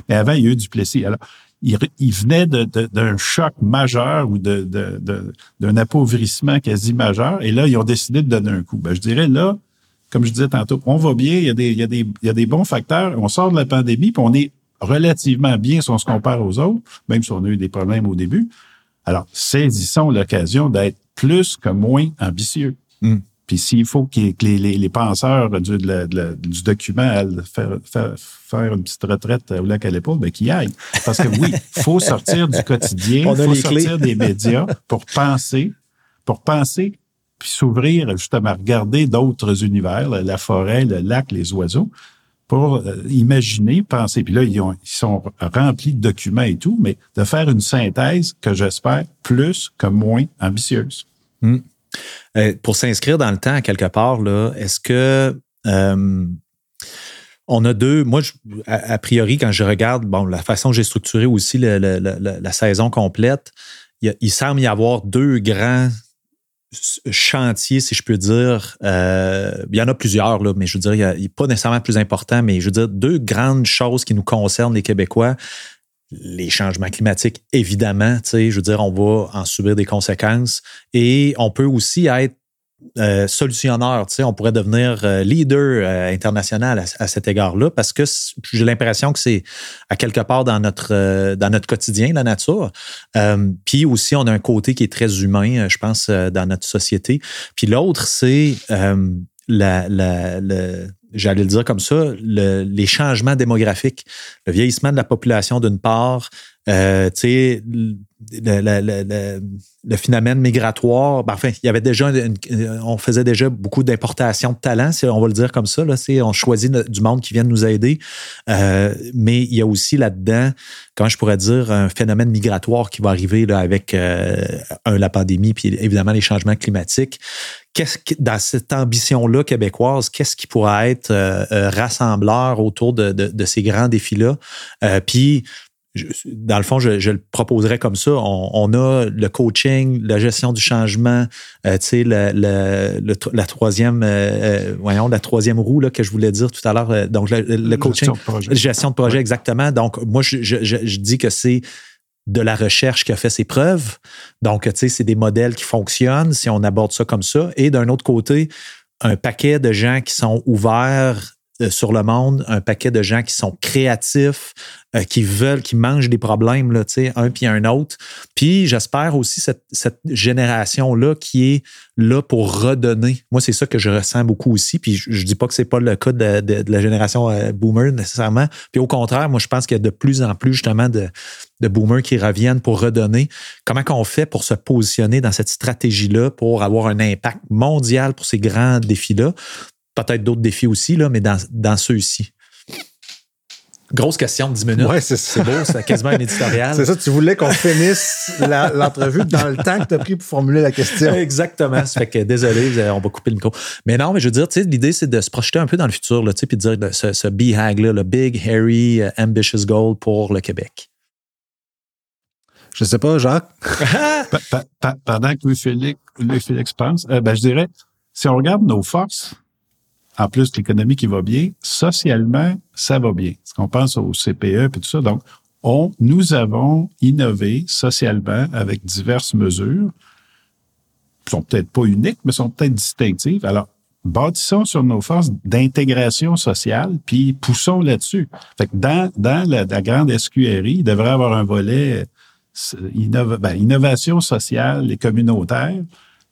mais avant, il y a eu du Plessis. Alors, il, il venait d'un choc majeur ou d'un de, appauvrissement quasi majeur, et là, ils ont décidé de donner un coup. Ben, je dirais là, comme je disais tantôt, on va bien, il y a des, il y a des, il y a des bons facteurs, on sort de la pandémie, on est relativement bien si on se compare aux autres, même si on a eu des problèmes au début. Alors, saisissons l'occasion d'être plus que moins ambitieux. Hmm. Puis s'il faut que les, les, les, penseurs du, du document aillent faire, faire, une petite retraite au lac à l'épaule, ben qu'ils aillent. Parce que oui, il faut sortir du quotidien, il faut sortir des médias pour penser, pour penser, puis s'ouvrir justement, regarder d'autres univers, la forêt, le lac, les oiseaux, pour euh, imaginer, penser. Puis là, ils, ont, ils, sont remplis de documents et tout, mais de faire une synthèse que j'espère plus que moins ambitieuse. Hmm. Euh, pour s'inscrire dans le temps, quelque part, est-ce que euh, on a deux. Moi, a, priori, quand je regarde bon, la façon que j'ai structuré aussi la, saison complète, il, semble y avoir deux grands chantiers, si je peux dire. Euh, il y en a plusieurs, là, mais je veux dire, il n'est pas nécessairement plus important, mais je veux dire, deux grandes choses qui nous concernent, les Québécois les changements climatiques, évidemment, tu sais, je veux dire, on va en subir des conséquences et on peut aussi être euh, solutionneur, tu sais, on pourrait devenir euh, leader euh, international à, cet égard-là parce que j'ai l'impression que c'est à quelque part dans notre dans notre quotidien la nature. puis aussi on a un côté qui est très humain, je pense, dans notre société. Puis l'autre c'est la, la, j'allais le dire comme ça, les changements démographiques, le vieillissement de la population d'une part, euh, tu sais, le, phénomène migratoire, ben, enfin, il y avait déjà, on faisait déjà beaucoup d'importation de talents, on va le dire comme ça. Là, on choisit du monde qui vient nous aider, euh, mais il y a aussi là-dedans, comment je pourrais dire, un phénomène migratoire qui va arriver là, avec euh, la pandémie, puis évidemment les changements climatiques. Qu'est-ce que, dans cette ambition-là québécoise, qu'est-ce qui pourrait être euh, rassembleur autour de, de ces grands défis-là? puis dans le fond, je, le proposerais comme ça. On, a le coaching, la gestion du changement, euh, tu sais, la troisième, euh, euh, voyons, la troisième roue là, que je voulais dire tout à l'heure. Donc, le, coaching, gestion de, gestion de projet, exactement. Donc, moi, je, je dis que c'est de la recherche qui a fait ses preuves. Donc, tu sais, c'est des modèles qui fonctionnent si on aborde ça comme ça. Et d'un autre côté, un paquet de gens qui sont ouverts sur le monde, un paquet de gens qui sont créatifs, euh, qui veulent, qui mangent des problèmes, là, un puis un autre. Puis j'espère aussi cette, génération-là qui est là pour redonner. Moi, c'est ça que je ressens beaucoup aussi. Puis je, ne dis pas que c'est pas le cas de, la génération euh, boomer nécessairement. Puis au contraire, moi, je pense qu'il y a de plus en plus justement de, de boomers qui reviennent pour redonner. Comment qu'on fait pour se positionner dans cette stratégie-là pour avoir un impact mondial pour ces grands défis-là? Peut-être d'autres défis aussi, là, mais dans, dans ceux-ci. Grosse question de 10 minutes. Ouais, c'est ça. beau, c'est quasiment un éditorial. c'est ça, tu voulais qu'on finisse l'entrevue dans le temps que tu as pris pour formuler la question. Exactement. Ça fait que désolé, on va couper le micro. Mais non, mais je veux dire, l'idée, c'est de se projeter un peu dans le futur, là, puis de dire ce, ce BHAG, là, le Big, Hairy, uh, Ambitious Goal pour le Québec. Je sais pas, Jacques. pendant que Louis-Félix, Louis-Félix pense, euh, ben, je dirais, si on regarde nos forces, en plus l'économie qui va bien, socialement, ça va bien. Parce qu'on pense au CPE et tout ça. Donc, on, nous avons innové socialement avec diverses mesures qui sont peut-être pas uniques, mais sont peut-être distinctives. Alors, bâtissons sur nos forces d'intégration sociale, puis poussons là-dessus. Dans la, grande SQRI, il devrait avoir un volet euh, ben, innovation sociale et communautaire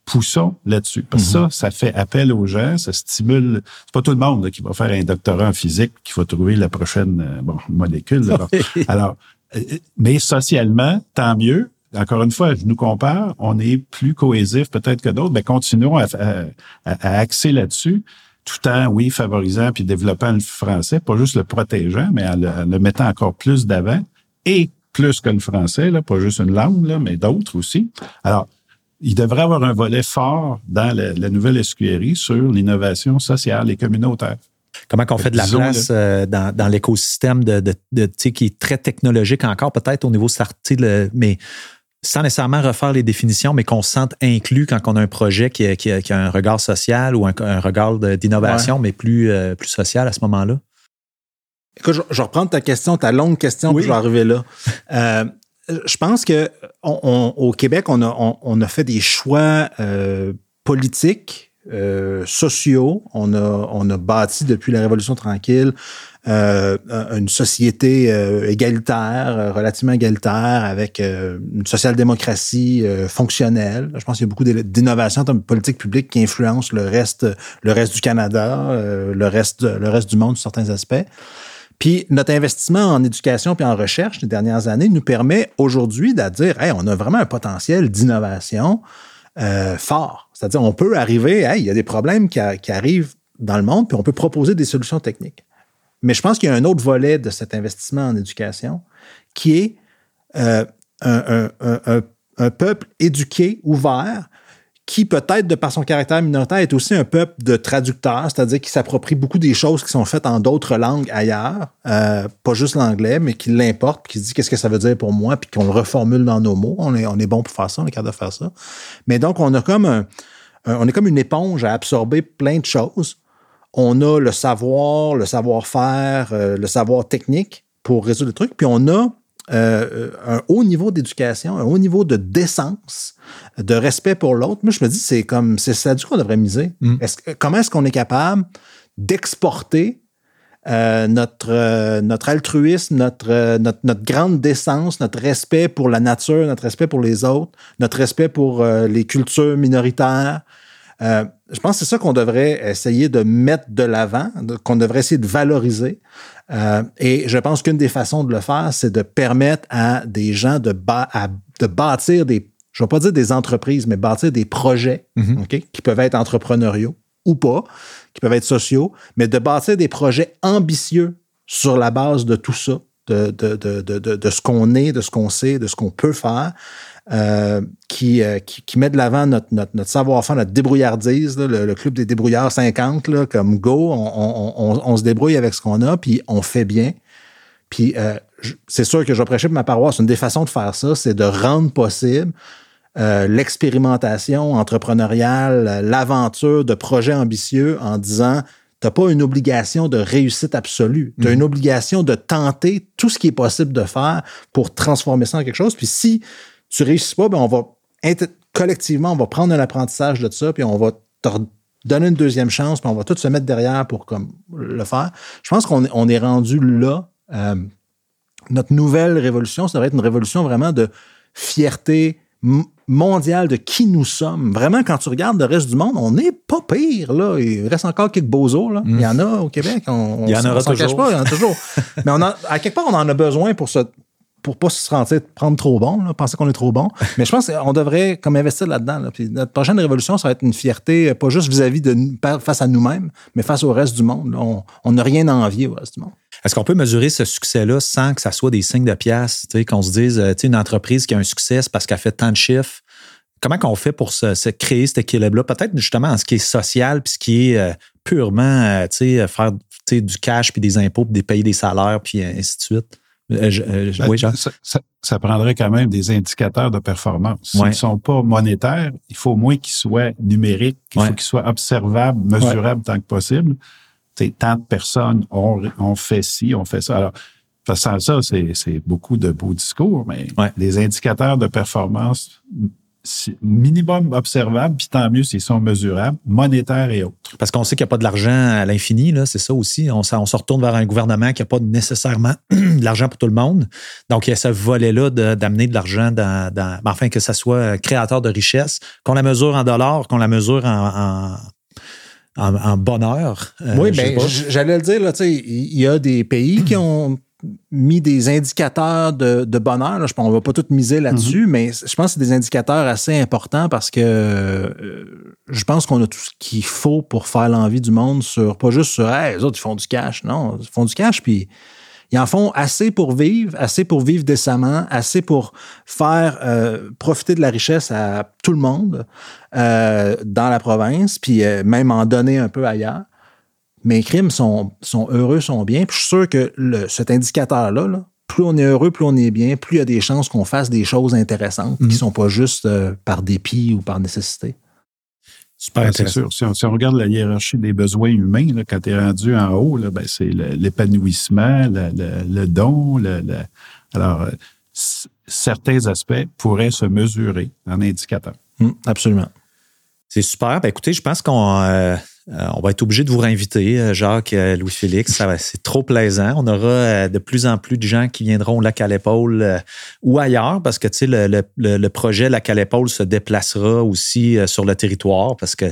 poussons là-dessus. Parce que ça, mhm. ça fait appel aux gens, ça stimule. C'est pas tout le monde qui va faire un doctorat en physique qui va trouver la prochaine euh, molécule. Alors, euh, mais socialement, tant mieux. Encore une fois, je nous compare, on est plus cohésif peut-être que d'autres, mais continuons à, axer là-dessus tout en, oui, favorisant puis développant le français, pas juste le protégeant, mais en le, mettant encore plus d'avant et plus que le français, là, pas juste une langue, là, mais d'autres aussi. Alors, il devrait avoir un volet fort dans la, nouvelle SQRI sur l'innovation sociale et communautaire. Comment qu'on fait de la place euh, dans, l'écosystème de, de, qui est très technologique encore, peut-être au niveau starté, mais sans nécessairement refaire les définitions, mais qu'on se sente inclus quand on a un projet qui, qui, a, un regard social ou un, regard d'innovation, mais plus, euh, plus social à ce moment-là? Écoute, je, reprends ta question, ta longue question, oui. je vais arriver là. Euh, je pense que au Québec, on a, fait des choix euh, politiques, euh, sociaux. On a, bâti depuis la Révolution tranquille euh, une société égalitaire, relativement égalitaire, avec une social-démocratie fonctionnelle. Je pense qu'il y a beaucoup d'innovations en politique publique qui influencent le reste, le reste du Canada, le reste, le reste du monde sur certains aspects. Puis notre investissement en éducation puis en recherche les dernières années nous permet aujourd'hui de dire, hey, on a vraiment un potentiel d'innovation euh, fort. C'est-à-dire, on peut arriver, hey, il y a des problèmes qui, arrivent dans le monde, puis on peut proposer des solutions techniques. Mais je pense qu'il y a un autre volet de cet investissement en éducation qui est euh, un, peuple éduqué, ouvert, qui peut-être, de par son caractère minoritaire, est aussi un peuple de traducteurs, c'est-à-dire qui s'approprie beaucoup des choses qui sont faites en d'autres langues ailleurs, euh, pas juste l'anglais, mais qui l'importe, puis qui se dit qu'est-ce que ça veut dire pour moi, puis qu'on le reformule dans nos mots. On est, on est bon pour faire ça, on est capable de faire ça. Mais donc, on a comme est comme une éponge à absorber plein de choses. On a le savoir, le savoir-faire, euh, le savoir technique pour résoudre le truc, puis on a euh, un haut niveau d'éducation, un haut niveau de décence, de respect pour l'autre. Moi, je me dis, c'est comme, c'est ça du qu'on devrait miser. Mm. comment est-ce qu'on est capable d'exporter euh, notre, euh, notre altruisme, notre, notre, notre, grande décence, notre respect pour la nature, notre respect pour les autres, notre respect pour les cultures minoritaires, Euh, je pense que c'est ça qu'on devrait essayer de mettre de l'avant, qu'on devrait essayer de valoriser. Euh, et je pense qu'une des façons de le faire, c'est de permettre à des gens de, de bâtir des, je ne vais pas dire des entreprises, mais bâtir des projets Mhm. OK, qui peuvent être entrepreneuriaux ou pas, qui peuvent être sociaux, mais de bâtir des projets ambitieux sur la base de tout ça, de, de, de, de, de- de ce qu'on est, de ce qu'on sait, de ce qu'on peut faire, euh, qui, euh, qui, qui met de l'avant notre, notre, notre savoir-faire, notre débrouillardise, là, le, le club des débrouillards 50, là, comme go, on, on, on, on se débrouille avec ce qu'on a, puis on fait bien. Puis euh, je- c'est sûr que je vais prêcher pour ma paroisse. Une des façons de faire ça, c'est de rendre possible euh, l'expérimentation entrepreneuriale, l'aventure de projets ambitieux en disant T'as pas une obligation de réussite absolue. Tu as une obligation de tenter tout ce qui est possible de faire pour transformer ça en quelque chose. Puis si tu réussis pas, ben on va collectivement, on va prendre un apprentissage de ça, puis on va te donner une deuxième chance, puis on va tous se mettre derrière pour comme le faire. Je pense qu'on est, on est rendu là. Euh, notre nouvelle révolution, ça devrait être une révolution vraiment de fierté mondiale de qui nous sommes. Vraiment, quand tu regardes le reste du monde, on n'est pas pire. Là. Il reste encore quelques beaux là. Il y en a au Québec. On, Il y en aura on toujours. pas, il y en a toujours. Mais on a, à quelque part, on en a besoin pour se pour pas se sentir prendre trop bon, là, penser qu'on est trop bon. Mais je pense qu'on devrait comme investir là-dedans. là. Puis notre prochaine révolution, ça va être une fierté, pas juste vis-à-vis de face à nous-mêmes, mais face au reste du monde. là. On n'a rien à envier au reste du monde. Est-ce qu'on peut mesurer ce succès-là sans que ça soit des signes de sais, qu'on se dise, euh, tu sais, une entreprise qui a un succès, c'est parce qu'elle fait tant de chiffres? Comment qu'on fait pour se, se créer cet équilibre-là? Peut-être justement en ce qui est social, puis ce qui est euh, purement, euh, tu sais, faire du cash, puis des impôts, puis des payer des salaires, puis ainsi de suite? Euh, je- euh, Ben, oui, Jean? ça, ça- ça prendrait quand même des indicateurs de performance. S'ils Ouais. ne sont pas monétaires, il faut au moins qu'ils soient numériques, il Ouais. faut qu'ils soient observables, mesurables tant que possible. Tant de personnes ont, ont fait ci, ont fait ça. Alors, sans ça, c'est beaucoup de beaux discours, mais Ouais. des indicateurs de performance minimum observables, puis tant mieux s'ils sont mesurables, monétaires et autres. Parce qu'on sait qu'il n'y a pas de l'argent à l'infini, c'est ça aussi. On, se retourne vers un gouvernement qui n'a pas nécessairement de l'argent pour tout le monde. Donc, il y a ce volet-là d'amener de, l'argent dans, dans- enfin, que ça soit créateur de richesse, qu'on la mesure en dollars, qu'on la mesure en, en, en- en bonheur. Euh, Oui, j- j'allais le dire, là, tu sais, il y a des pays qui ont mis des indicateurs de, de bonheur. Là. Je pense qu'on va pas tout miser là-dessus, mais je pense que c'est des indicateurs assez importants parce que euh, je pense qu'on a tout ce qu'il faut pour faire l'envie du monde sur, pas juste sur, hey, les autres, ils font du cash. Non, ils font du cash, puis ils en font assez pour vivre, assez pour vivre décemment, assez pour faire euh, profiter de la richesse à tout le monde euh, dans la province, puis euh, même en donner un peu ailleurs. Mes crimes sont, sont heureux, sont bien. Puis je suis sûr que le- cet indicateur-là, là, plus on est heureux, plus on est bien, plus il y a des chances qu'on fasse des choses intéressantes qui ne sont pas juste par dépit ou par nécessité. Super Ben, c'est intéressant. sûr. Si on, si on regarde la hiérarchie des besoins humains, là, quand tu es rendu en haut, là, ben, c'est le- l'épanouissement, le, le- le don. le- le- alors, euh, certains aspects pourraient se mesurer en indicateur. Hum, absolument. C'est super. Ben, écoutez, je pense qu'on euh, euh, on va être obligé de vous réinviter, euh, Jacques, euh, Louis-Félix. C'est trop plaisant. On aura de plus en plus de gens qui viendront au lac à ou ailleurs parce que tu le, le- projet lac à se déplacera aussi sur le territoire parce que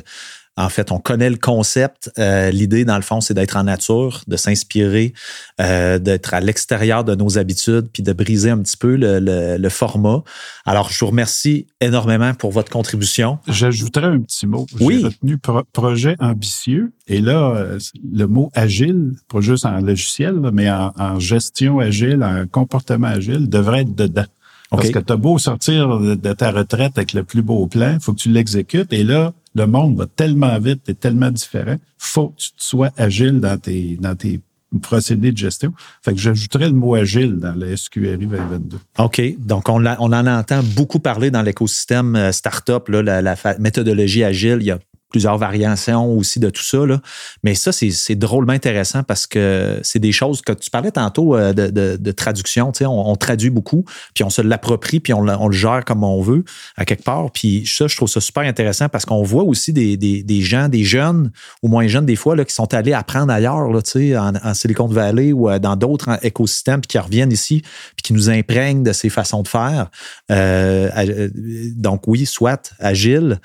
en fait, on connaît le concept. Euh, L'idée, dans le fond, c'est d'être en nature, de s'inspirer, euh, d'être à l'extérieur de nos habitudes, puis de briser un petit peu le, le- le format. Alors, je vous remercie énormément pour votre contribution. J'ajouterais un petit mot. Oui. J'ai retenu pro- projet ambitieux. Et là, euh, le mot agile, pas juste en logiciel, mais en, en gestion agile, en comportement agile, devrait être dedans. Parce OK. que tu as beau sortir de, de ta retraite avec le plus beau plan, il faut que tu l'exécutes. Et là, le monde va tellement vite et tellement différent. faut que tu sois agile dans tes, dans tes de gestion. Fait que j'ajouterais le mot agile dans le SQRI 2022. OK. Donc, on, on en entend beaucoup parler dans l'écosystème euh, startup, là, la, méthodologie agile. Plusieurs variations aussi de tout ça. Là. Mais ça, c'est drôlement intéressant parce que c'est des choses que tu parlais tantôt euh, de, de- traduction. Tu sais, on, traduit beaucoup, puis on se l'approprie, puis on, le- gère comme on veut, à quelque part. Puis ça, je trouve ça super intéressant parce qu'on voit aussi des, des- des gens, des jeunes ou moins jeunes des fois, là, qui sont allés apprendre ailleurs, là, tu sais, en, Silicon Valley ou euh, dans d'autres écosystèmes, puis qui reviennent ici, puis qui nous imprègnent de ces façons de faire. Euh, donc oui, soit agile,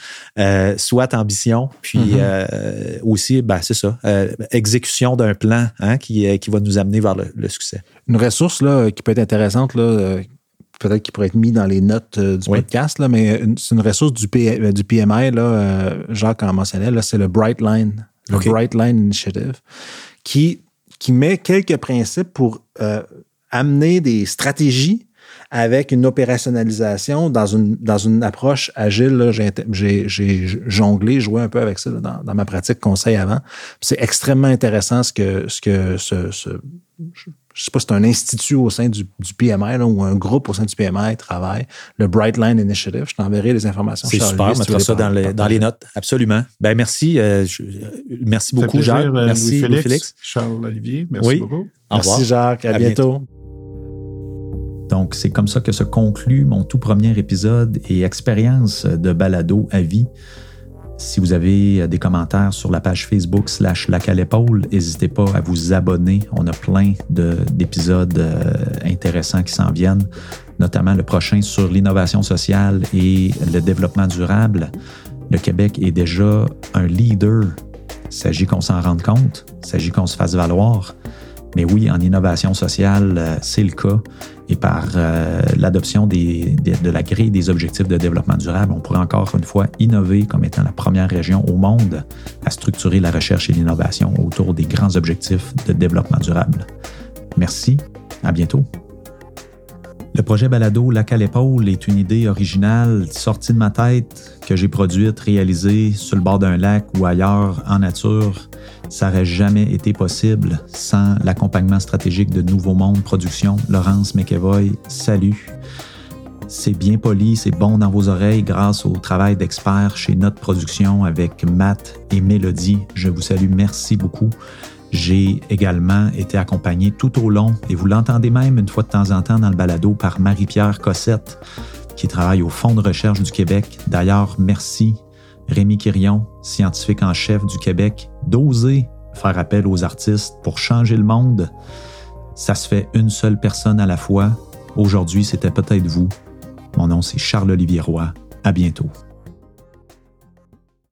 soit ambitieux puis Mhm. euh, aussi, ben, c'est ça, euh, exécution d'un plan hein, qui, euh, qui va nous amener vers le, le succès. Une ressource là, qui peut être intéressante, là, peut-être qui pourrait être mise dans les notes du Oui. podcast, là, mais c'est une ressource du, P- du PMI, là, Jacques en mentionnait, là, c'est le Bright Line, le. Bright Line Initiative, qui, qui met quelques principes pour amener des stratégies avec une opérationnalisation dans une, dans une approche agile. J'ai jonglé, joué un peu avec ça là, dans, dans ma pratique conseil avant. C'est extrêmement intéressant ce que, ce que ce, ce- je je sais pas si c'est un institut au sein du, du PMI là, ou un groupe au sein du PMI travaille, le Bright Line Initiative. Je t'enverrai les informations. C'est super, si mettra veux ça dans les dans les notes, absolument. Ben merci, euh, je- merci beaucoup, plaisir, Jacques. euh, Merci, Louis-Félix. Charles-Olivier, merci Oui. beaucoup. Au revoir. Merci Jacques, à, À bientôt. Donc, c'est comme ça que se conclut mon tout premier épisode et expérience de balado à vie. Si vous avez des commentaires sur la page Facebook slash lac à l'épaule, n'hésitez pas à vous abonner. On a plein de- d'épisodes euh, intéressants qui s'en viennent, notamment le prochain sur l'innovation sociale et le développement durable. Le Québec est déjà un leader. Il s'agit qu'on s'en rende compte, il s'agit qu'on se fasse valoir. Mais oui, en innovation sociale, euh, c'est le cas. Et par euh, l'adoption de la grille des objectifs de développement durable, on pourrait encore une fois innover comme étant la première région au monde à structurer la recherche et l'innovation autour des grands objectifs de développement durable. Merci, à bientôt. Le projet Balado Lac à l'épaule est une idée originale sortie de ma tête que j'ai produite, réalisée sur le bord d'un lac ou ailleurs en nature. Ça n'aurait jamais été possible sans l'accompagnement stratégique de Nouveau Monde Production. Laurence McEvoy, salut. C'est bien poli, c'est bon dans vos oreilles grâce au travail d'experts chez Notre Production avec Matt et Mélodie. Je vous salue, merci beaucoup. J'ai également été accompagné tout au long, et vous l'entendez même une fois de temps en temps dans le balado, par Marie-Pierre Cossette, qui travaille au Fonds de recherche du Québec. D'ailleurs, merci Rémi Quirion, scientifique en chef du Québec, d'oser faire appel aux artistes pour changer le monde. Ça se fait une seule personne à la fois. Aujourd'hui, c'était peut-être vous. Mon nom, c'est Charles-Olivier Roy. À bientôt.